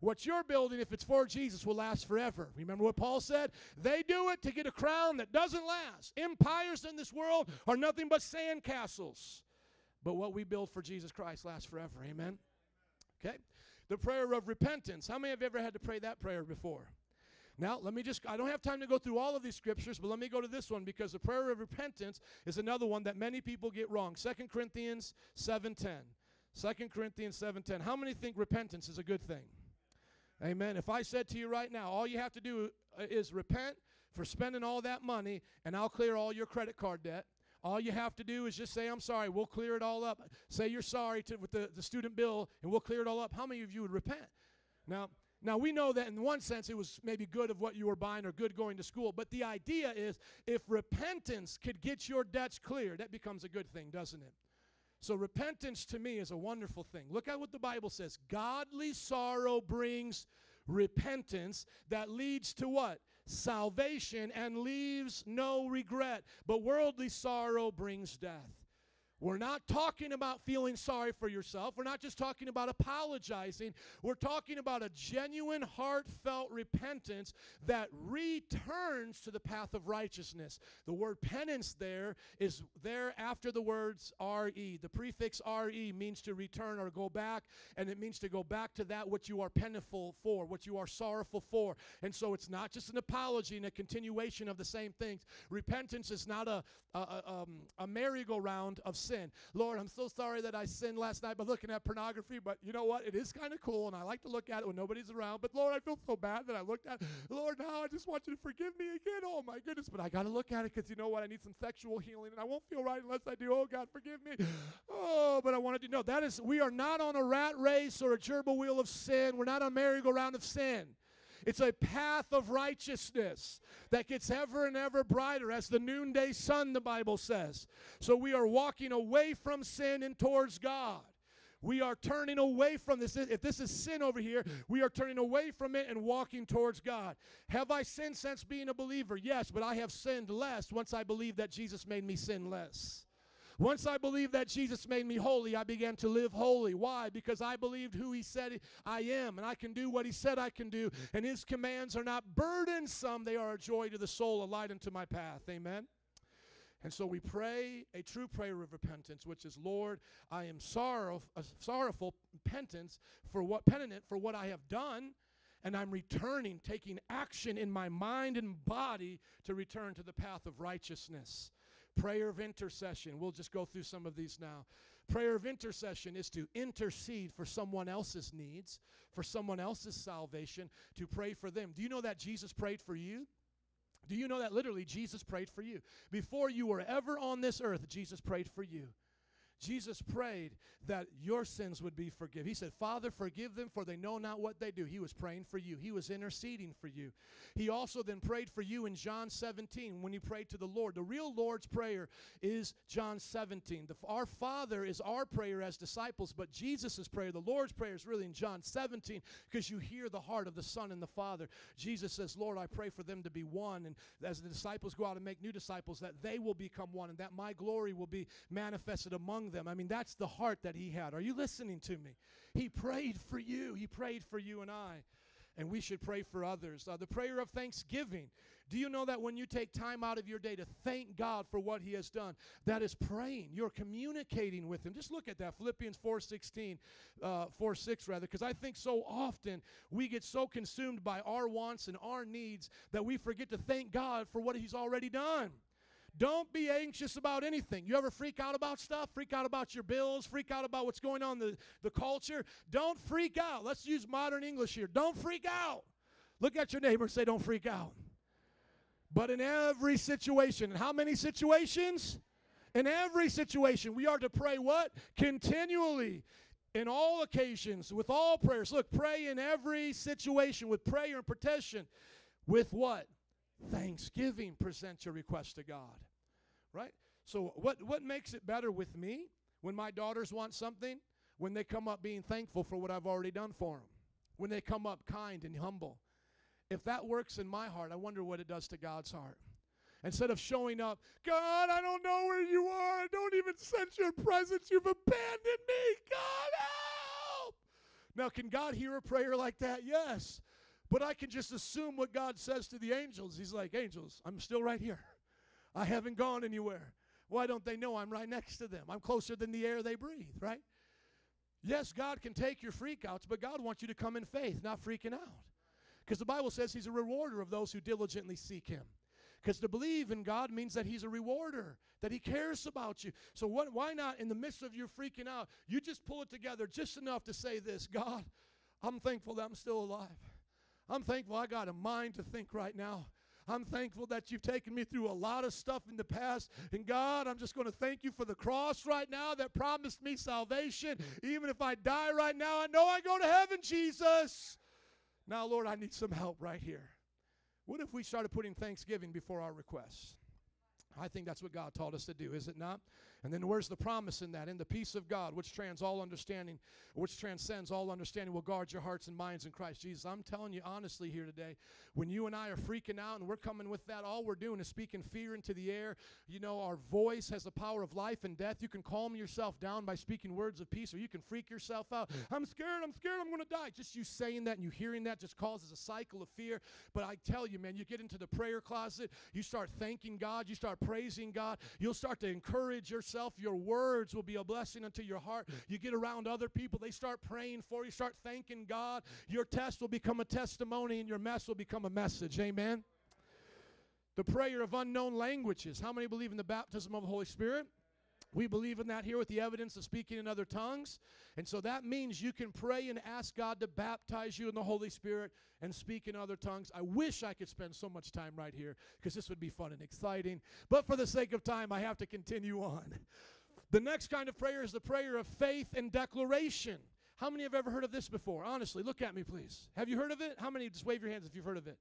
What you're building, if it's for Jesus, will last forever. Remember what Paul said? They do it to get a crown that doesn't last. Empires in this world are nothing but sand castles. But what we build for Jesus Christ lasts forever. Amen? Okay? The prayer of repentance. How many have ever had to pray that prayer before? Now, let me just, I don't have time to go through all of these scriptures, but let me go to this one because the prayer of repentance is another one that many people get wrong. 2 Corinthians 7.10. 2 Corinthians 7.10. How many think repentance is a good thing? Amen. If I said to you right now, all you have to do uh, is repent for spending all that money, and I'll clear all your credit card debt. All you have to do is just say, I'm sorry. We'll clear it all up. Say you're sorry to, with the, the student bill, and we'll clear it all up. How many of you would repent? Now, now we know that in one sense it was maybe good of what you were buying or good going to school, but the idea is if repentance could get your debts cleared, that becomes a good thing, doesn't it? So repentance to me is a wonderful thing. Look at what the Bible says. Godly sorrow brings repentance that leads to what? Salvation and leaves no regret. But worldly sorrow brings death. We're not talking about feeling sorry for yourself. We're not just talking about apologizing. We're talking about a genuine, heartfelt repentance that returns to the path of righteousness. The word penance there is there after the words re. The prefix re means to return or go back, and it means to go back to that which you are peniful for, what you are sorrowful for. And so it's not just an apology and a continuation of the same things. Repentance is not a, a, a, um, a merry-go-round of sin. Lord, I'm so sorry that I sinned last night by looking at pornography, but you know what? It is kind of cool, and I like to look at it when nobody's around. But Lord, I feel so bad that I looked at. Lord, now I just want you to forgive me again. Oh my goodness! But I got to look at it because you know what? I need some sexual healing, and I won't feel right unless I do. Oh God, forgive me. Oh, but I wanted to know that is we are not on a rat race or a gerbil wheel of sin. We're not on a merry-go-round of sin. It's a path of righteousness that gets ever and ever brighter as the noonday sun, the Bible says. So we are walking away from sin and towards God. We are turning away from this. If this is sin over here, we are turning away from it and walking towards God. Have I sinned since being a believer? Yes, but I have sinned less once I believe that Jesus made me sin less. Once I believed that Jesus made me holy, I began to live holy. Why? Because I believed who He said I am, and I can do what He said I can do, and His commands are not burdensome, they are a joy to the soul, a light unto my path. Amen. And so we pray a true prayer of repentance, which is, Lord, I am sorrow, uh, sorrowful, repentance for what penitent for what I have done, and I'm returning, taking action in my mind and body to return to the path of righteousness. Prayer of intercession. We'll just go through some of these now. Prayer of intercession is to intercede for someone else's needs, for someone else's salvation, to pray for them. Do you know that Jesus prayed for you? Do you know that literally Jesus prayed for you? Before you were ever on this earth, Jesus prayed for you. Jesus prayed that your sins would be forgiven. He said, Father, forgive them, for they know not what they do. He was praying for you, he was interceding for you. He also then prayed for you in John 17 when he prayed to the Lord. The real Lord's Prayer is John 17. The, our Father is our prayer as disciples, but Jesus' prayer, the Lord's Prayer, is really in John 17 because you hear the heart of the Son and the Father. Jesus says, Lord, I pray for them to be one. And as the disciples go out and make new disciples, that they will become one and that my glory will be manifested among them. I mean, that's the heart that he had. Are you listening to me? He prayed for you, he prayed for you and I. And we should pray for others. Uh, the prayer of thanksgiving. Do you know that when you take time out of your day to thank God for what He has done, that is praying. You're communicating with Him. Just look at that, Philippians 4 16, uh, 4 6 rather, because I think so often we get so consumed by our wants and our needs that we forget to thank God for what He's already done. Don't be anxious about anything. You ever freak out about stuff? Freak out about your bills? Freak out about what's going on in the, the culture? Don't freak out. Let's use modern English here. Don't freak out. Look at your neighbor and say, Don't freak out. But in every situation, and how many situations? In every situation, we are to pray what? Continually. In all occasions, with all prayers. Look, pray in every situation with prayer and petition. With what? Thanksgiving. Present your request to God right? So what what makes it better with me when my daughters want something? When they come up being thankful for what I've already done for them. When they come up kind and humble. If that works in my heart, I wonder what it does to God's heart. Instead of showing up, God, I don't know where you are. I don't even sense your presence. You've abandoned me. God, help. Now, can God hear a prayer like that? Yes. But I can just assume what God says to the angels. He's like, Angels, I'm still right here. I haven't gone anywhere. Why don't they know I'm right next to them? I'm closer than the air they breathe, right? Yes, God can take your freakouts, but God wants you to come in faith, not freaking out. Because the Bible says He's a rewarder of those who diligently seek Him. Because to believe in God means that He's a rewarder, that He cares about you. So what, why not, in the midst of your freaking out, you just pull it together just enough to say this God, I'm thankful that I'm still alive. I'm thankful I got a mind to think right now. I'm thankful that you've taken me through a lot of stuff in the past. And God, I'm just going to thank you for the cross right now that promised me salvation. Even if I die right now, I know I go to heaven, Jesus. Now, Lord, I need some help right here. What if we started putting thanksgiving before our requests? I think that's what God taught us to do, is it not? And then where's the promise in that? In the peace of God, which trans all understanding, which transcends all understanding, will guard your hearts and minds in Christ Jesus. I'm telling you honestly here today, when you and I are freaking out and we're coming with that, all we're doing is speaking fear into the air. You know, our voice has the power of life and death. You can calm yourself down by speaking words of peace, or you can freak yourself out. Mm. I'm scared, I'm scared, I'm going to die. Just you saying that and you hearing that just causes a cycle of fear. But I tell you, man, you get into the prayer closet, you start thanking God, you start praising God, you'll start to encourage yourself yourself, your words will be a blessing unto your heart. You get around other people, they start praying for you, start thanking God. Your test will become a testimony, and your mess will become a message. Amen. The prayer of unknown languages. How many believe in the baptism of the Holy Spirit? We believe in that here with the evidence of speaking in other tongues. And so that means you can pray and ask God to baptize you in the Holy Spirit and speak in other tongues. I wish I could spend so much time right here because this would be fun and exciting. But for the sake of time, I have to continue on. The next kind of prayer is the prayer of faith and declaration. How many have ever heard of this before? Honestly, look at me, please. Have you heard of it? How many? Just wave your hands if you've heard of it.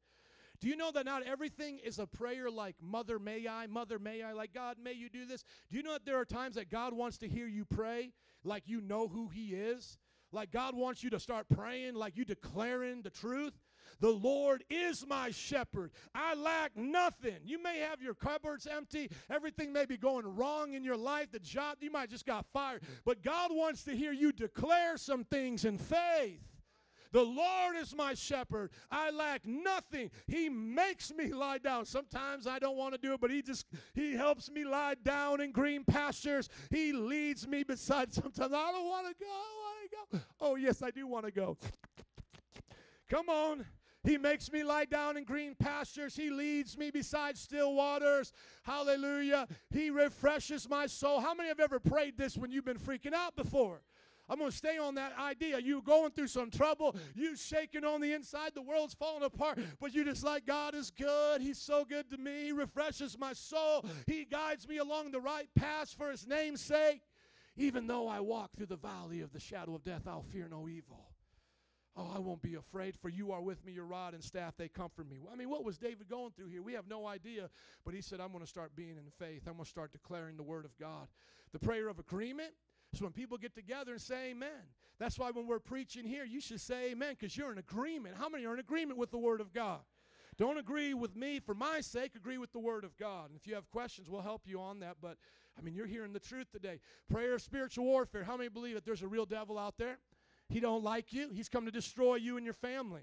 Do you know that not everything is a prayer like, Mother, may I? Mother, may I? Like, God, may you do this? Do you know that there are times that God wants to hear you pray like you know who He is? Like God wants you to start praying like you declaring the truth? The Lord is my shepherd. I lack nothing. You may have your cupboards empty. Everything may be going wrong in your life. The job, you might just got fired. But God wants to hear you declare some things in faith. The Lord is my shepherd. I lack nothing. He makes me lie down. Sometimes I don't want to do it, but he just he helps me lie down in green pastures. He leads me beside *laughs* sometimes I don't want to go. I go. Oh, yes, I do want to go. Come on. He makes me lie down in green pastures. He leads me beside still waters. Hallelujah. He refreshes my soul. How many have ever prayed this when you've been freaking out before? I'm going to stay on that idea. You going through some trouble, you shaking on the inside, the world's falling apart, but you just like God is good. He's so good to me. He refreshes my soul. He guides me along the right path for his name's sake. Even though I walk through the valley of the shadow of death, I'll fear no evil. Oh, I won't be afraid, for you are with me, your rod and staff, they comfort me. I mean, what was David going through here? We have no idea, but he said, I'm going to start being in faith. I'm going to start declaring the word of God. The prayer of agreement when people get together and say amen. That's why when we're preaching here, you should say amen because you're in agreement. How many are in agreement with the word of God? Don't agree with me for my sake, agree with the word of God. And if you have questions, we'll help you on that. But I mean, you're hearing the truth today. Prayer of spiritual warfare. How many believe that there's a real devil out there? He don't like you. He's come to destroy you and your family.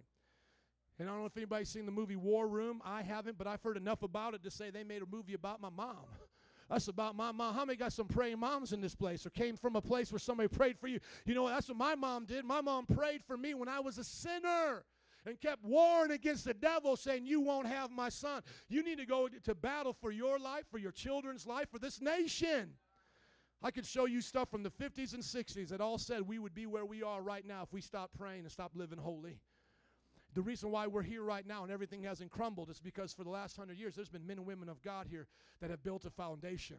And I don't know if anybody's seen the movie War Room. I haven't, but I've heard enough about it to say they made a movie about my mom. *laughs* That's about my mom. How many got some praying moms in this place or came from a place where somebody prayed for you? You know, that's what my mom did. My mom prayed for me when I was a sinner and kept warring against the devil, saying, You won't have my son. You need to go to battle for your life, for your children's life, for this nation. I could show you stuff from the 50s and 60s that all said we would be where we are right now if we stopped praying and stopped living holy. The reason why we're here right now and everything hasn't crumbled is because for the last hundred years, there's been men and women of God here that have built a foundation.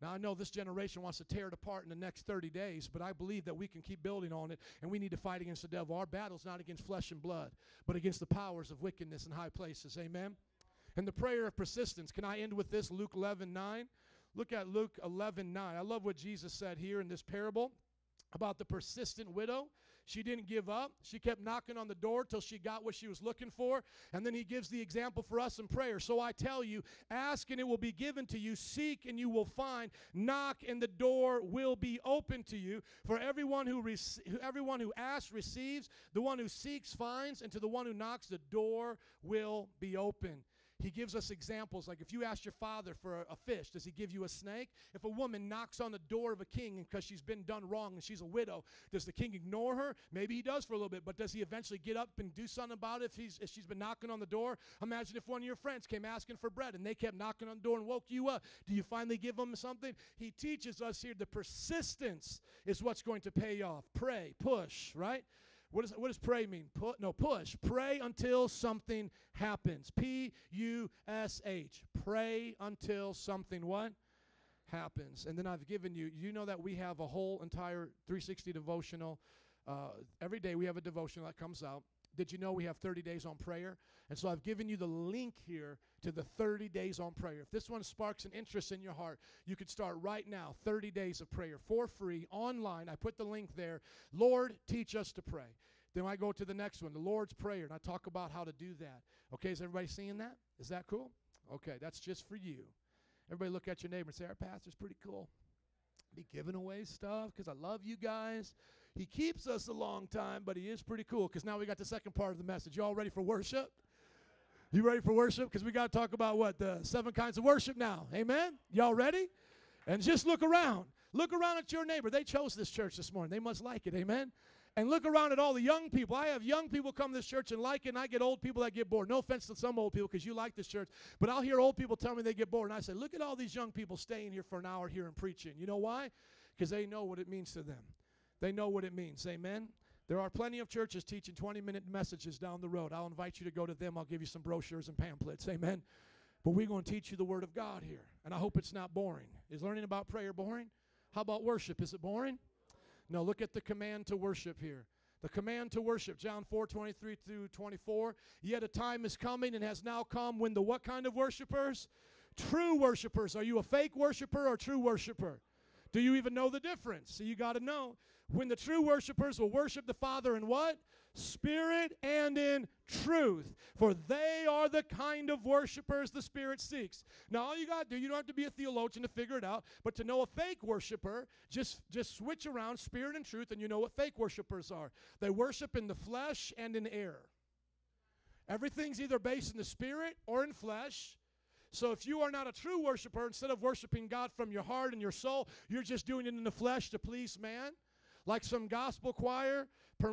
Now, I know this generation wants to tear it apart in the next 30 days, but I believe that we can keep building on it, and we need to fight against the devil. Our battle's not against flesh and blood, but against the powers of wickedness in high places. Amen? And the prayer of persistence. Can I end with this? Luke 11 9. Look at Luke 11 9. I love what Jesus said here in this parable about the persistent widow. She didn't give up. She kept knocking on the door till she got what she was looking for. And then he gives the example for us in prayer. So I tell you, ask and it will be given to you, seek and you will find, knock and the door will be open to you. For everyone who rec- everyone who asks receives, the one who seeks finds, and to the one who knocks the door will be open. He gives us examples like if you ask your father for a, fish, does he give you a snake? If a woman knocks on the door of a king because she's been done wrong and she's a widow, does the king ignore her? Maybe he does for a little bit, but does he eventually get up and do something about it if, he's, if she's been knocking on the door? Imagine if one of your friends came asking for bread and they kept knocking on the door and woke you up. Do you finally give them something? He teaches us here the persistence is what's going to pay off. Pray, push, right? What, is, what does pray mean? Put, no, push. Pray until something happens. P U S H. Pray until something what? Happens. And then I've given you, you know that we have a whole entire 360 devotional. Uh, every day we have a devotional that comes out. Did you know we have 30 days on prayer? And so I've given you the link here to the 30 days on prayer. If this one sparks an interest in your heart, you could start right now 30 days of prayer for free online. I put the link there. Lord, teach us to pray. Then I go to the next one, the Lord's Prayer, and I talk about how to do that. Okay, is everybody seeing that? Is that cool? Okay, that's just for you. Everybody look at your neighbor and say, Our pastor's pretty cool. Be giving away stuff because I love you guys. He keeps us a long time, but he is pretty cool because now we got the second part of the message. You all ready for worship? You ready for worship? Because we got to talk about what? The seven kinds of worship now. Amen? Y'all ready? And just look around. Look around at your neighbor. They chose this church this morning. They must like it. Amen? And look around at all the young people. I have young people come to this church and like it, and I get old people that get bored. No offense to some old people because you like this church, but I'll hear old people tell me they get bored. And I say, look at all these young people staying here for an hour here and preaching. You know why? Because they know what it means to them. They know what it means. Amen. There are plenty of churches teaching 20 minute messages down the road. I'll invite you to go to them. I'll give you some brochures and pamphlets. Amen. But we're going to teach you the Word of God here. And I hope it's not boring. Is learning about prayer boring? How about worship? Is it boring? No, look at the command to worship here. The command to worship, John 4 23 through 24. Yet a time is coming and has now come when the what kind of worshipers? True worshipers. Are you a fake worshiper or true worshiper? Do you even know the difference? So you got to know. When the true worshipers will worship the Father in what? Spirit and in truth. For they are the kind of worshipers the Spirit seeks. Now, all you got to do, you don't have to be a theologian to figure it out, but to know a fake worshiper, just, just switch around spirit and truth, and you know what fake worshipers are. They worship in the flesh and in error. Everything's either based in the spirit or in flesh. So if you are not a true worshiper, instead of worshiping God from your heart and your soul, you're just doing it in the flesh to please man like some gospel choir,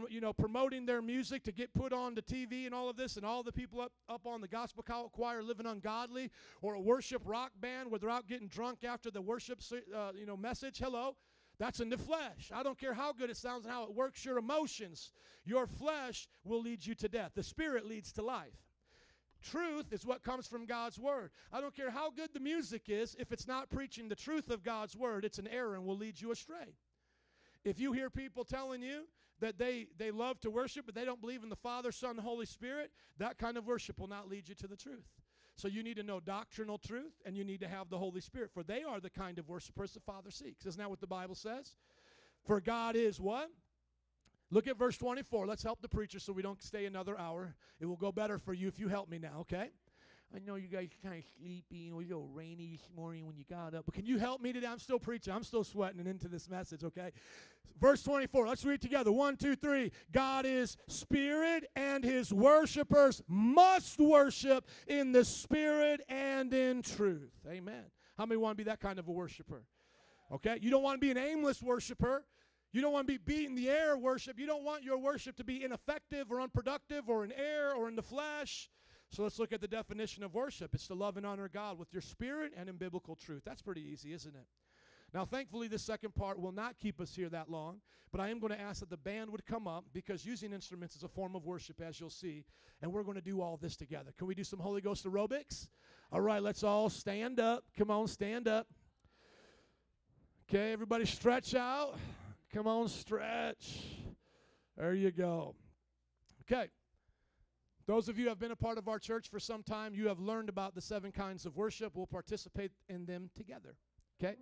you know, promoting their music to get put on the TV and all of this, and all the people up, up on the gospel choir living ungodly, or a worship rock band where they're out getting drunk after the worship, uh, you know, message. Hello. That's in the flesh. I don't care how good it sounds and how it works your emotions. Your flesh will lead you to death. The spirit leads to life. Truth is what comes from God's word. I don't care how good the music is, if it's not preaching the truth of God's word, it's an error and will lead you astray. If you hear people telling you that they, they love to worship, but they don't believe in the Father, Son, Holy Spirit, that kind of worship will not lead you to the truth. So you need to know doctrinal truth and you need to have the Holy Spirit, for they are the kind of worshipers the Father seeks. Isn't that what the Bible says? For God is what? Look at verse 24. Let's help the preacher so we don't stay another hour. It will go better for you if you help me now, okay? I know you guys kind of sleepy. It was a little rainy this morning when you got up. But can you help me today? I'm still preaching. I'm still sweating and into this message, okay? Verse 24. Let's read together. One, two, three. God is spirit, and his worshipers must worship in the spirit and in truth. Amen. How many want to be that kind of a worshiper? Okay? You don't want to be an aimless worshiper. You don't want to be beating the air worship. You don't want your worship to be ineffective or unproductive or in air or in the flesh. So let's look at the definition of worship. It's to love and honor God with your spirit and in biblical truth. That's pretty easy, isn't it? Now, thankfully, the second part will not keep us here that long, but I am going to ask that the band would come up because using instruments is a form of worship, as you'll see, and we're going to do all this together. Can we do some Holy Ghost aerobics? All right, let's all stand up. Come on, stand up. Okay, everybody stretch out. Come on, stretch. There you go. Okay. Those of you who have been a part of our church for some time, you have learned about the seven kinds of worship. We'll participate in them together. Okay?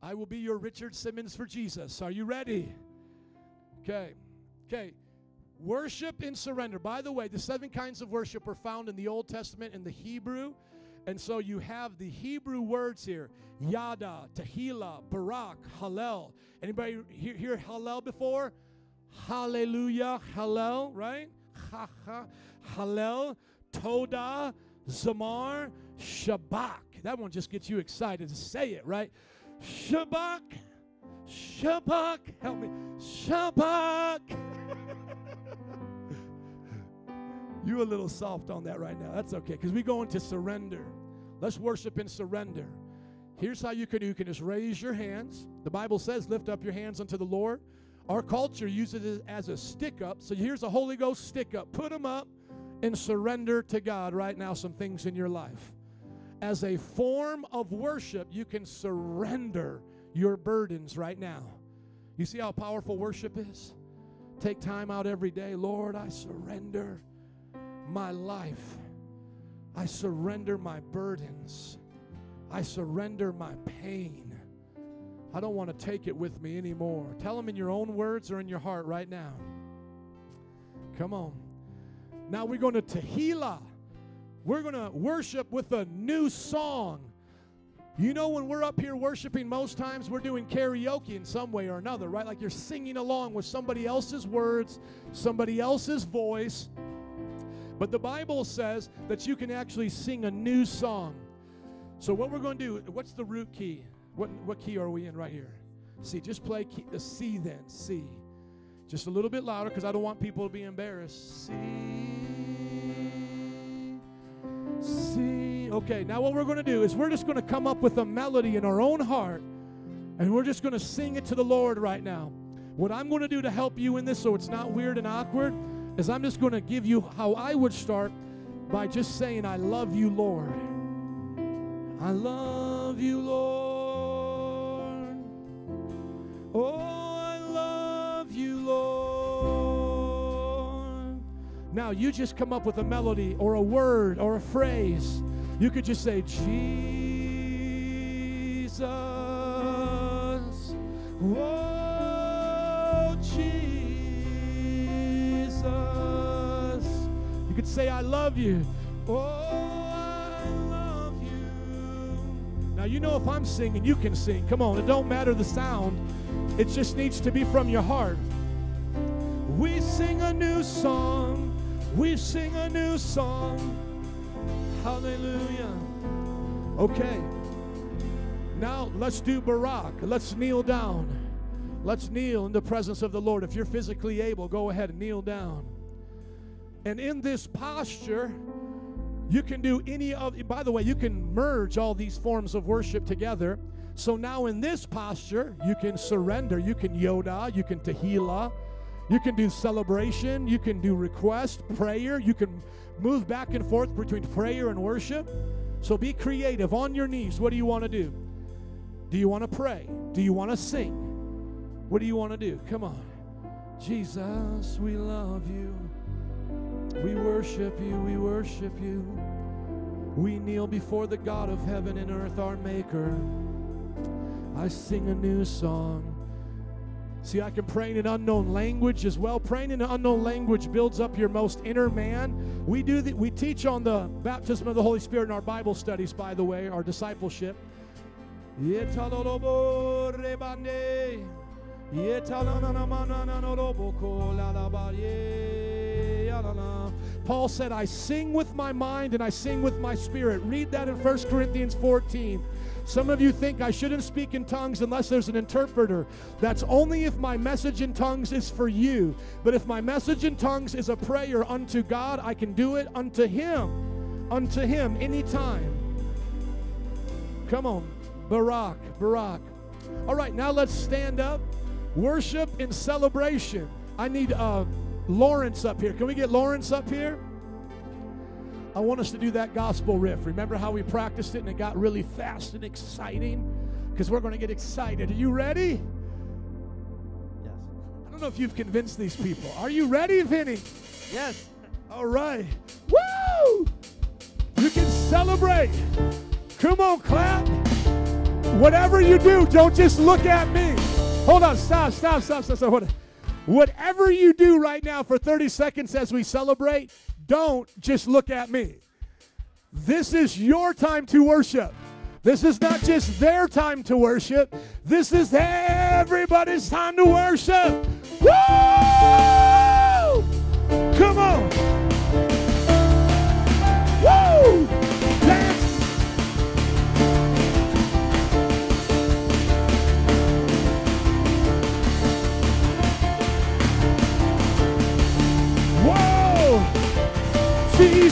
I will be your Richard Simmons for Jesus. Are you ready? Okay. Okay. Worship and surrender. By the way, the seven kinds of worship are found in the Old Testament in the Hebrew. And so you have the Hebrew words here Yada, Tehillah, Barak, Hallel. Anybody hear, hear Hallel before? Hallelujah, Hallel, right? Ha ha, Hallel, Toda, Zamar, Shabak. That one just gets you excited to say it, right? Shabak, Shabak. Help me. Shabak. *laughs* you a little soft on that right now. That's okay, because we go into surrender. Let's worship in surrender. Here's how you can do. You can just raise your hands. The Bible says, lift up your hands unto the Lord. Our culture uses it as a stick up. So here's a Holy Ghost stick up. Put them up and surrender to God right now some things in your life. As a form of worship, you can surrender your burdens right now. You see how powerful worship is? Take time out every day. Lord, I surrender my life. I surrender my burdens. I surrender my pain. I don't want to take it with me anymore. Tell them in your own words or in your heart right now. Come on. Now we're going to Tehillah. We're going to worship with a new song. You know, when we're up here worshiping, most times we're doing karaoke in some way or another, right? Like you're singing along with somebody else's words, somebody else's voice. But the Bible says that you can actually sing a new song. So, what we're going to do, what's the root key? What, what key are we in right here? C. Just play key, the C then. C. Just a little bit louder because I don't want people to be embarrassed. C. C. Okay, now what we're going to do is we're just going to come up with a melody in our own heart and we're just going to sing it to the Lord right now. What I'm going to do to help you in this so it's not weird and awkward is I'm just going to give you how I would start by just saying, I love you, Lord. I love you, Lord. Oh, I love you, Lord. Now, you just come up with a melody or a word or a phrase. You could just say, Jesus. Oh, Jesus. You could say, I love you. Oh, Now, you know if I'm singing, you can sing. Come on, it don't matter the sound it just needs to be from your heart. We sing a new song. We sing a new song. Hallelujah. Okay. Now let's do Barak. Let's kneel down. Let's kneel in the presence of the Lord. If you're physically able, go ahead and kneel down. And in this posture, you can do any of, by the way, you can merge all these forms of worship together. So now in this posture, you can surrender, you can yada, you can tehillah, you can do celebration, you can do request, prayer, you can move back and forth between prayer and worship. So be creative on your knees. What do you want to do? Do you want to pray? Do you want to sing? What do you want to do? Come on. Jesus, we love you. We worship you. We worship you. We kneel before the God of heaven and earth, our Maker. I sing a new song. See, I can pray in an unknown language as well. Praying in an unknown language builds up your most inner man. We do the, we teach on the baptism of the Holy Spirit in our Bible studies, by the way, our discipleship. Paul said, I sing with my mind and I sing with my spirit. Read that in 1 Corinthians 14. Some of you think I shouldn't speak in tongues unless there's an interpreter. That's only if my message in tongues is for you. But if my message in tongues is a prayer unto God, I can do it unto Him. Unto Him anytime. Come on. Barak, Barak. All right, now let's stand up. Worship in celebration. I need uh, Lawrence up here. Can we get Lawrence up here? I want us to do that gospel riff. Remember how we practiced it and it got really fast and exciting? Because we're going to get excited. Are you ready? Yes. I don't know if you've convinced these people. Are you ready, Vinny? Yes. All right. Woo! You can celebrate. Come on, clap. Whatever you do, don't just look at me. Hold on, stop, stop, stop, stop, stop. Whatever you do right now for 30 seconds as we celebrate, don't just look at me. This is your time to worship. This is not just their time to worship. This is everybody's time to worship. Woo! Come on.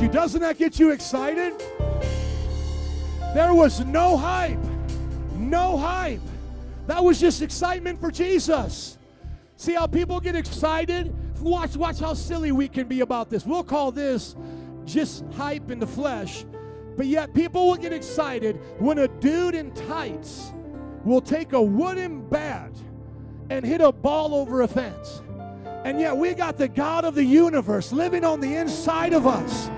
You. Doesn't that get you excited? There was no hype. No hype. That was just excitement for Jesus. See how people get excited? Watch, watch how silly we can be about this. We'll call this just hype in the flesh. But yet people will get excited when a dude in tights will take a wooden bat and hit a ball over a fence. And yet we got the God of the universe living on the inside of us.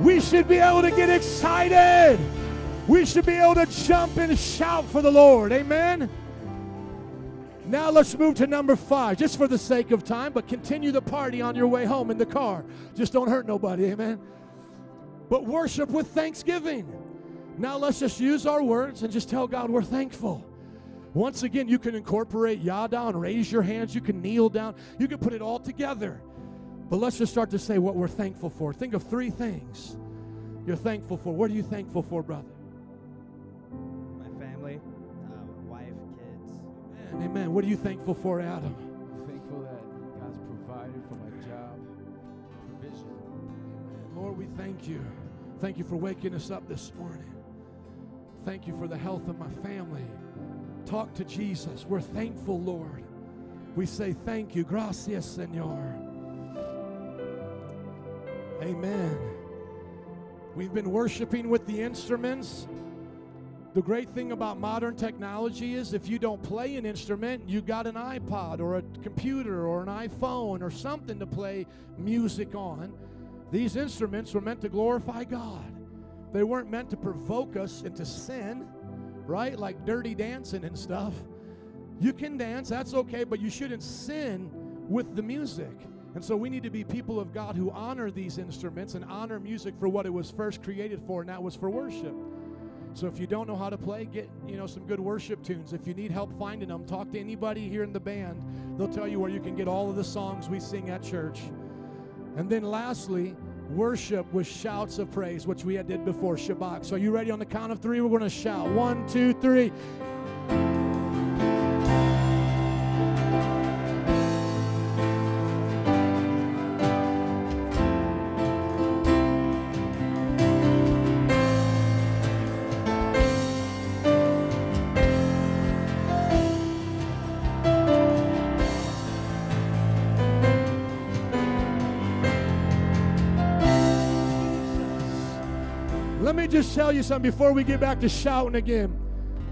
We should be able to get excited. We should be able to jump and shout for the Lord. Amen. Now let's move to number five, just for the sake of time, but continue the party on your way home in the car. Just don't hurt nobody, amen. But worship with thanksgiving. Now let's just use our words and just tell God we're thankful. Once again, you can incorporate yada and raise your hands. You can kneel down. You can put it all together. But let's just start to say what we're thankful for. Think of three things. You're thankful for. What are you thankful for, brother? My family, uh, wife, kids. Amen. Amen. What are you thankful for, Adam? thankful that God's provided for my job, provision. Lord, we thank you. Thank you for waking us up this morning. Thank you for the health of my family. Talk to Jesus. We're thankful, Lord. We say thank you. Gracias, Senor. Amen. We've been worshiping with the instruments. The great thing about modern technology is if you don't play an instrument, you got an iPod or a computer or an iPhone or something to play music on. These instruments were meant to glorify God. They weren't meant to provoke us into sin, right? Like dirty dancing and stuff. You can dance, that's okay, but you shouldn't sin with the music. And so we need to be people of God who honor these instruments and honor music for what it was first created for, and that was for worship. So if you don't know how to play, get you know some good worship tunes. If you need help finding them, talk to anybody here in the band. They'll tell you where you can get all of the songs we sing at church. And then lastly, worship with shouts of praise, which we had did before Shabak. So are you ready on the count of three? We're going to shout. One, two, three. Just tell you something before we get back to shouting again.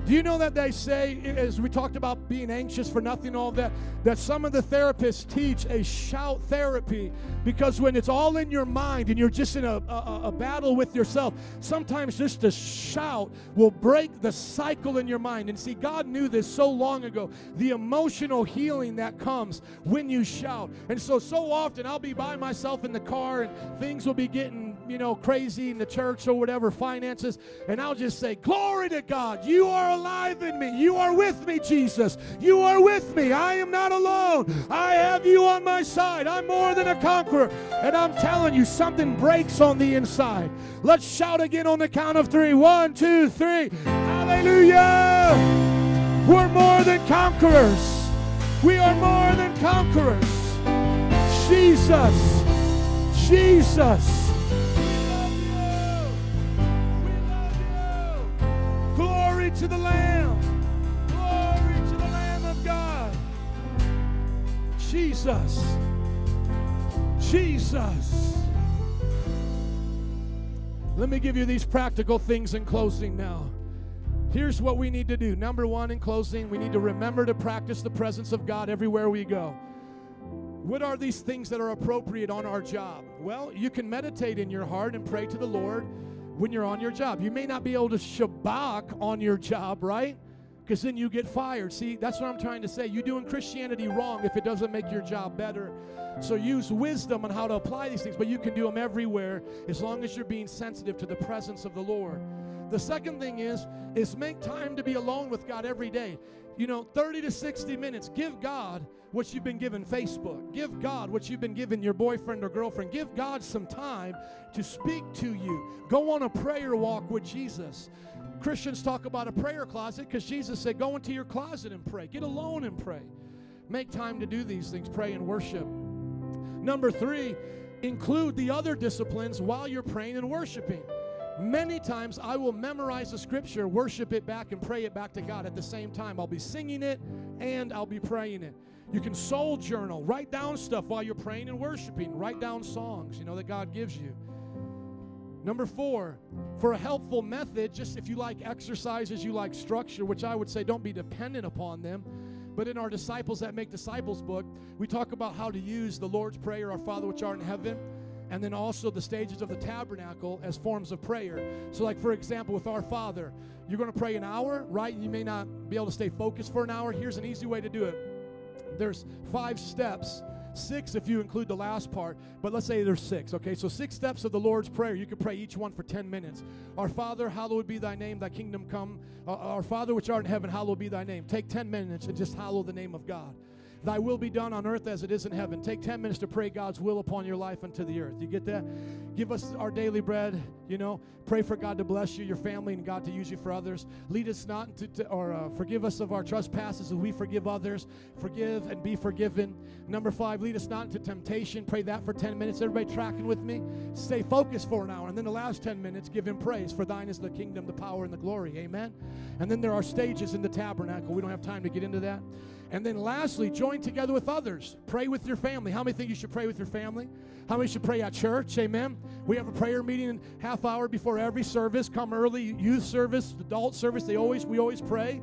Do you know that they say, as we talked about being anxious for nothing, all that, that some of the therapists teach a shout therapy because when it's all in your mind and you're just in a, a, a battle with yourself, sometimes just a shout will break the cycle in your mind. And see, God knew this so long ago the emotional healing that comes when you shout. And so, so often I'll be by myself in the car and things will be getting, you know, crazy in the church or whatever, finances, and I'll just say, Glory to God, you are alive in me. You are with me, Jesus. You are with me. I am not alone. I have you on my side. I'm more than a conqueror. And I'm telling you, something breaks on the inside. Let's shout again on the count of three. One, two, three. Hallelujah. We're more than conquerors. We are more than conquerors. Jesus. Jesus. Glory to the Lamb. Glory to the Lamb of God. Jesus. Jesus. Let me give you these practical things in closing now. Here's what we need to do. Number one, in closing, we need to remember to practice the presence of God everywhere we go. What are these things that are appropriate on our job? Well, you can meditate in your heart and pray to the Lord when you're on your job. You may not be able to shabak on your job, right? Because then you get fired. See, that's what I'm trying to say. You're doing Christianity wrong if it doesn't make your job better. So use wisdom on how to apply these things, but you can do them everywhere as long as you're being sensitive to the presence of the Lord. The second thing is is make time to be alone with God every day. You know, 30 to 60 minutes. Give God what you've been given Facebook. Give God what you've been given your boyfriend or girlfriend. Give God some time to speak to you. Go on a prayer walk with Jesus. Christians talk about a prayer closet because Jesus said, Go into your closet and pray. Get alone and pray. Make time to do these things, pray and worship. Number three, include the other disciplines while you're praying and worshiping. Many times I will memorize the scripture, worship it back, and pray it back to God at the same time. I'll be singing it and I'll be praying it. You can soul journal, write down stuff while you're praying and worshiping. Write down songs, you know, that God gives you. Number four, for a helpful method, just if you like exercises, you like structure, which I would say don't be dependent upon them. But in our Disciples That Make Disciples book, we talk about how to use the Lord's Prayer, Our Father which art in heaven, and then also the stages of the tabernacle as forms of prayer. So, like for example, with Our Father, you're going to pray an hour, right? You may not be able to stay focused for an hour. Here's an easy way to do it there's five steps. Six if you include the last part but let's say there's six okay? So six steps of the lord's prayer. You could pray each one for 10 minutes. Our father hallowed be thy name thy kingdom come. Uh, our father which art in heaven hallowed be thy name. Take 10 minutes and just hallow the name of god Thy will be done on earth as it is in heaven. Take 10 minutes to pray God's will upon your life unto the earth. You get that? Give us our daily bread, you know. Pray for God to bless you, your family, and God to use you for others. Lead us not into, to, or uh, forgive us of our trespasses as we forgive others. Forgive and be forgiven. Number five, lead us not into temptation. Pray that for 10 minutes. Everybody tracking with me? Stay focused for an hour. And then the last 10 minutes, give Him praise. For thine is the kingdom, the power, and the glory. Amen. And then there are stages in the tabernacle. We don't have time to get into that. And then lastly, join together with others. Pray with your family. How many think you should pray with your family? How many should pray at church? Amen. We have a prayer meeting half hour before every service. Come early, youth service, adult service. They always we always pray.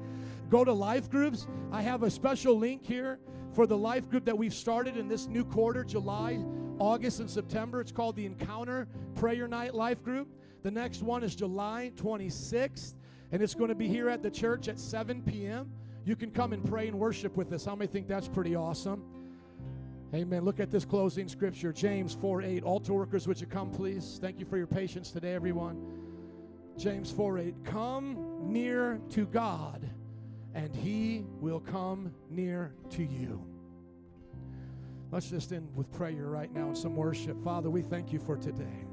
Go to life groups. I have a special link here for the life group that we've started in this new quarter, July, August, and September. It's called the Encounter Prayer Night Life Group. The next one is July 26th, and it's going to be here at the church at 7 p.m. You can come and pray and worship with us. How many think that's pretty awesome? Amen. Look at this closing scripture, James 4 8. Altar workers, would you come, please? Thank you for your patience today, everyone. James 4 8. Come near to God, and he will come near to you. Let's just end with prayer right now and some worship. Father, we thank you for today.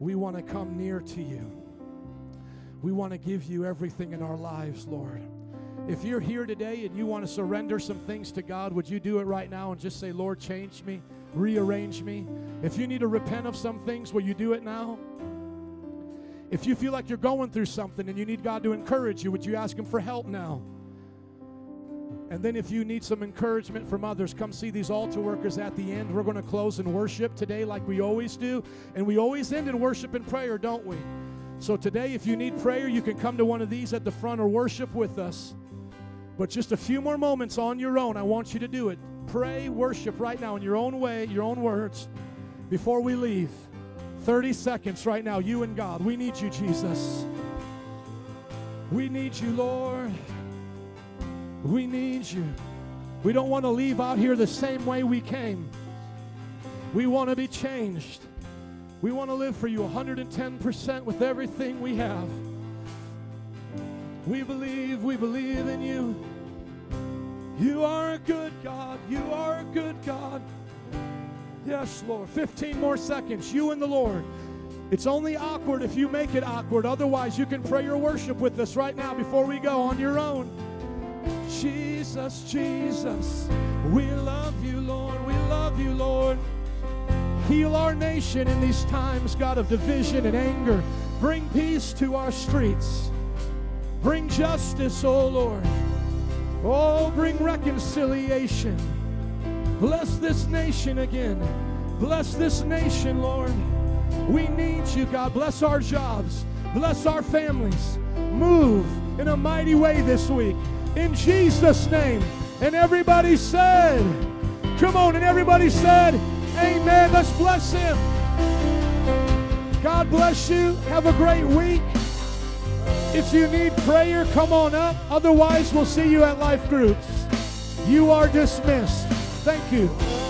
We want to come near to you. We want to give you everything in our lives, Lord. If you're here today and you want to surrender some things to God, would you do it right now and just say, Lord, change me, rearrange me? If you need to repent of some things, will you do it now? If you feel like you're going through something and you need God to encourage you, would you ask Him for help now? And then, if you need some encouragement from others, come see these altar workers at the end. We're going to close in worship today, like we always do. And we always end in worship and prayer, don't we? So, today, if you need prayer, you can come to one of these at the front or worship with us. But just a few more moments on your own, I want you to do it. Pray, worship right now in your own way, your own words, before we leave. 30 seconds right now, you and God. We need you, Jesus. We need you, Lord. We need you. We don't want to leave out here the same way we came. We want to be changed. We want to live for you 110% with everything we have. We believe, we believe in you. You are a good God. You are a good God. Yes, Lord. 15 more seconds. You and the Lord. It's only awkward if you make it awkward. Otherwise, you can pray your worship with us right now before we go on your own. Jesus, Jesus, we love you, Lord. We love you, Lord. Heal our nation in these times, God, of division and anger. Bring peace to our streets. Bring justice, oh Lord. Oh, bring reconciliation. Bless this nation again. Bless this nation, Lord. We need you, God. Bless our jobs. Bless our families. Move in a mighty way this week. In Jesus' name. And everybody said, Come on, and everybody said, Amen. Let's bless him. God bless you. Have a great week. If you need prayer, come on up. Otherwise, we'll see you at life groups. You are dismissed. Thank you.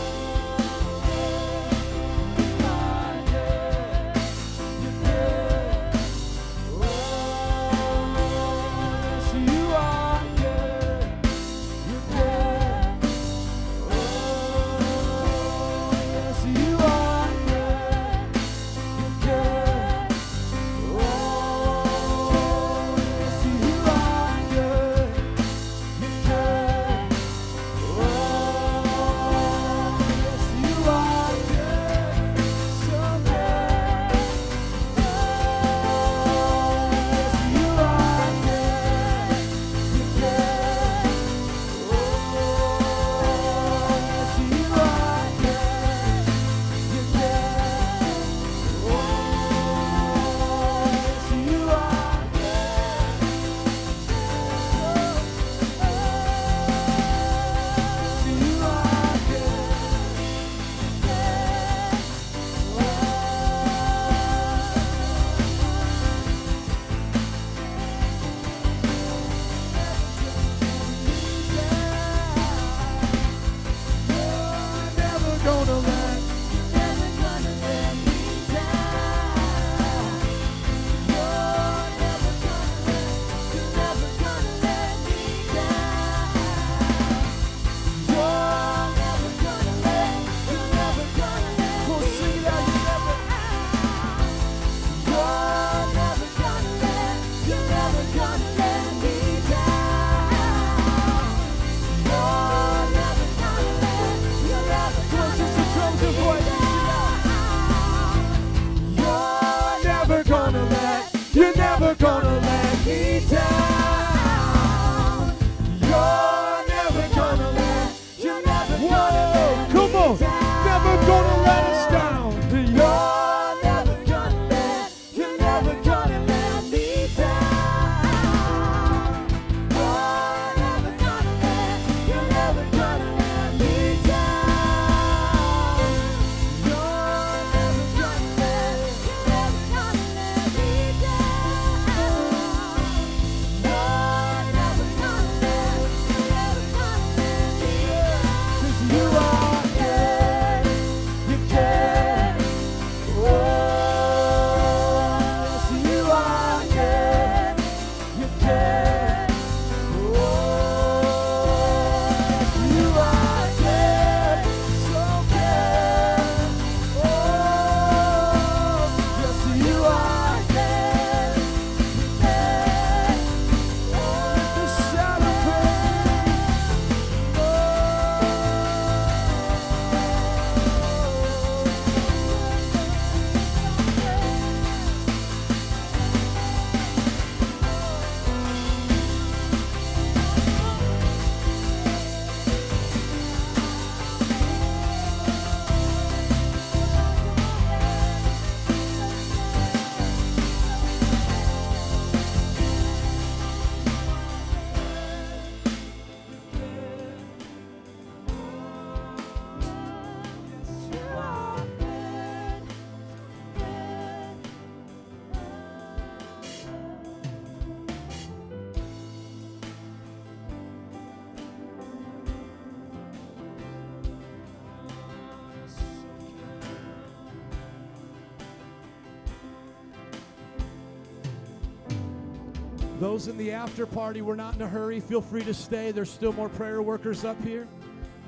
Those in the after party, we're not in a hurry. Feel free to stay. There's still more prayer workers up here.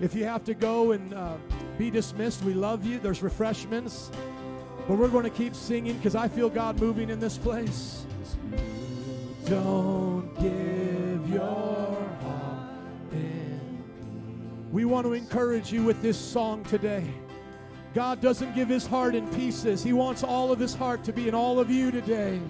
If you have to go and uh, be dismissed, we love you. There's refreshments. But we're going to keep singing because I feel God moving in this place. Don't give your heart in We want to encourage you with this song today. God doesn't give his heart in pieces. He wants all of his heart to be in all of you today.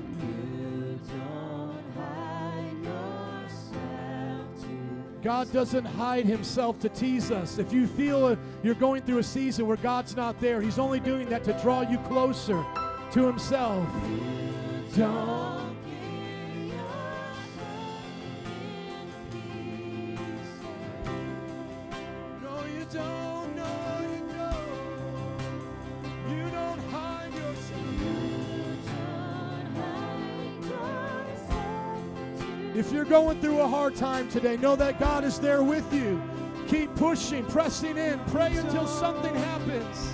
God doesn't hide himself to tease us. If you feel you're going through a season where God's not there, he's only doing that to draw you closer to himself. Don't don't. If you're going through a hard time today, know that God is there with you. Keep pushing, pressing in, pray until something happens.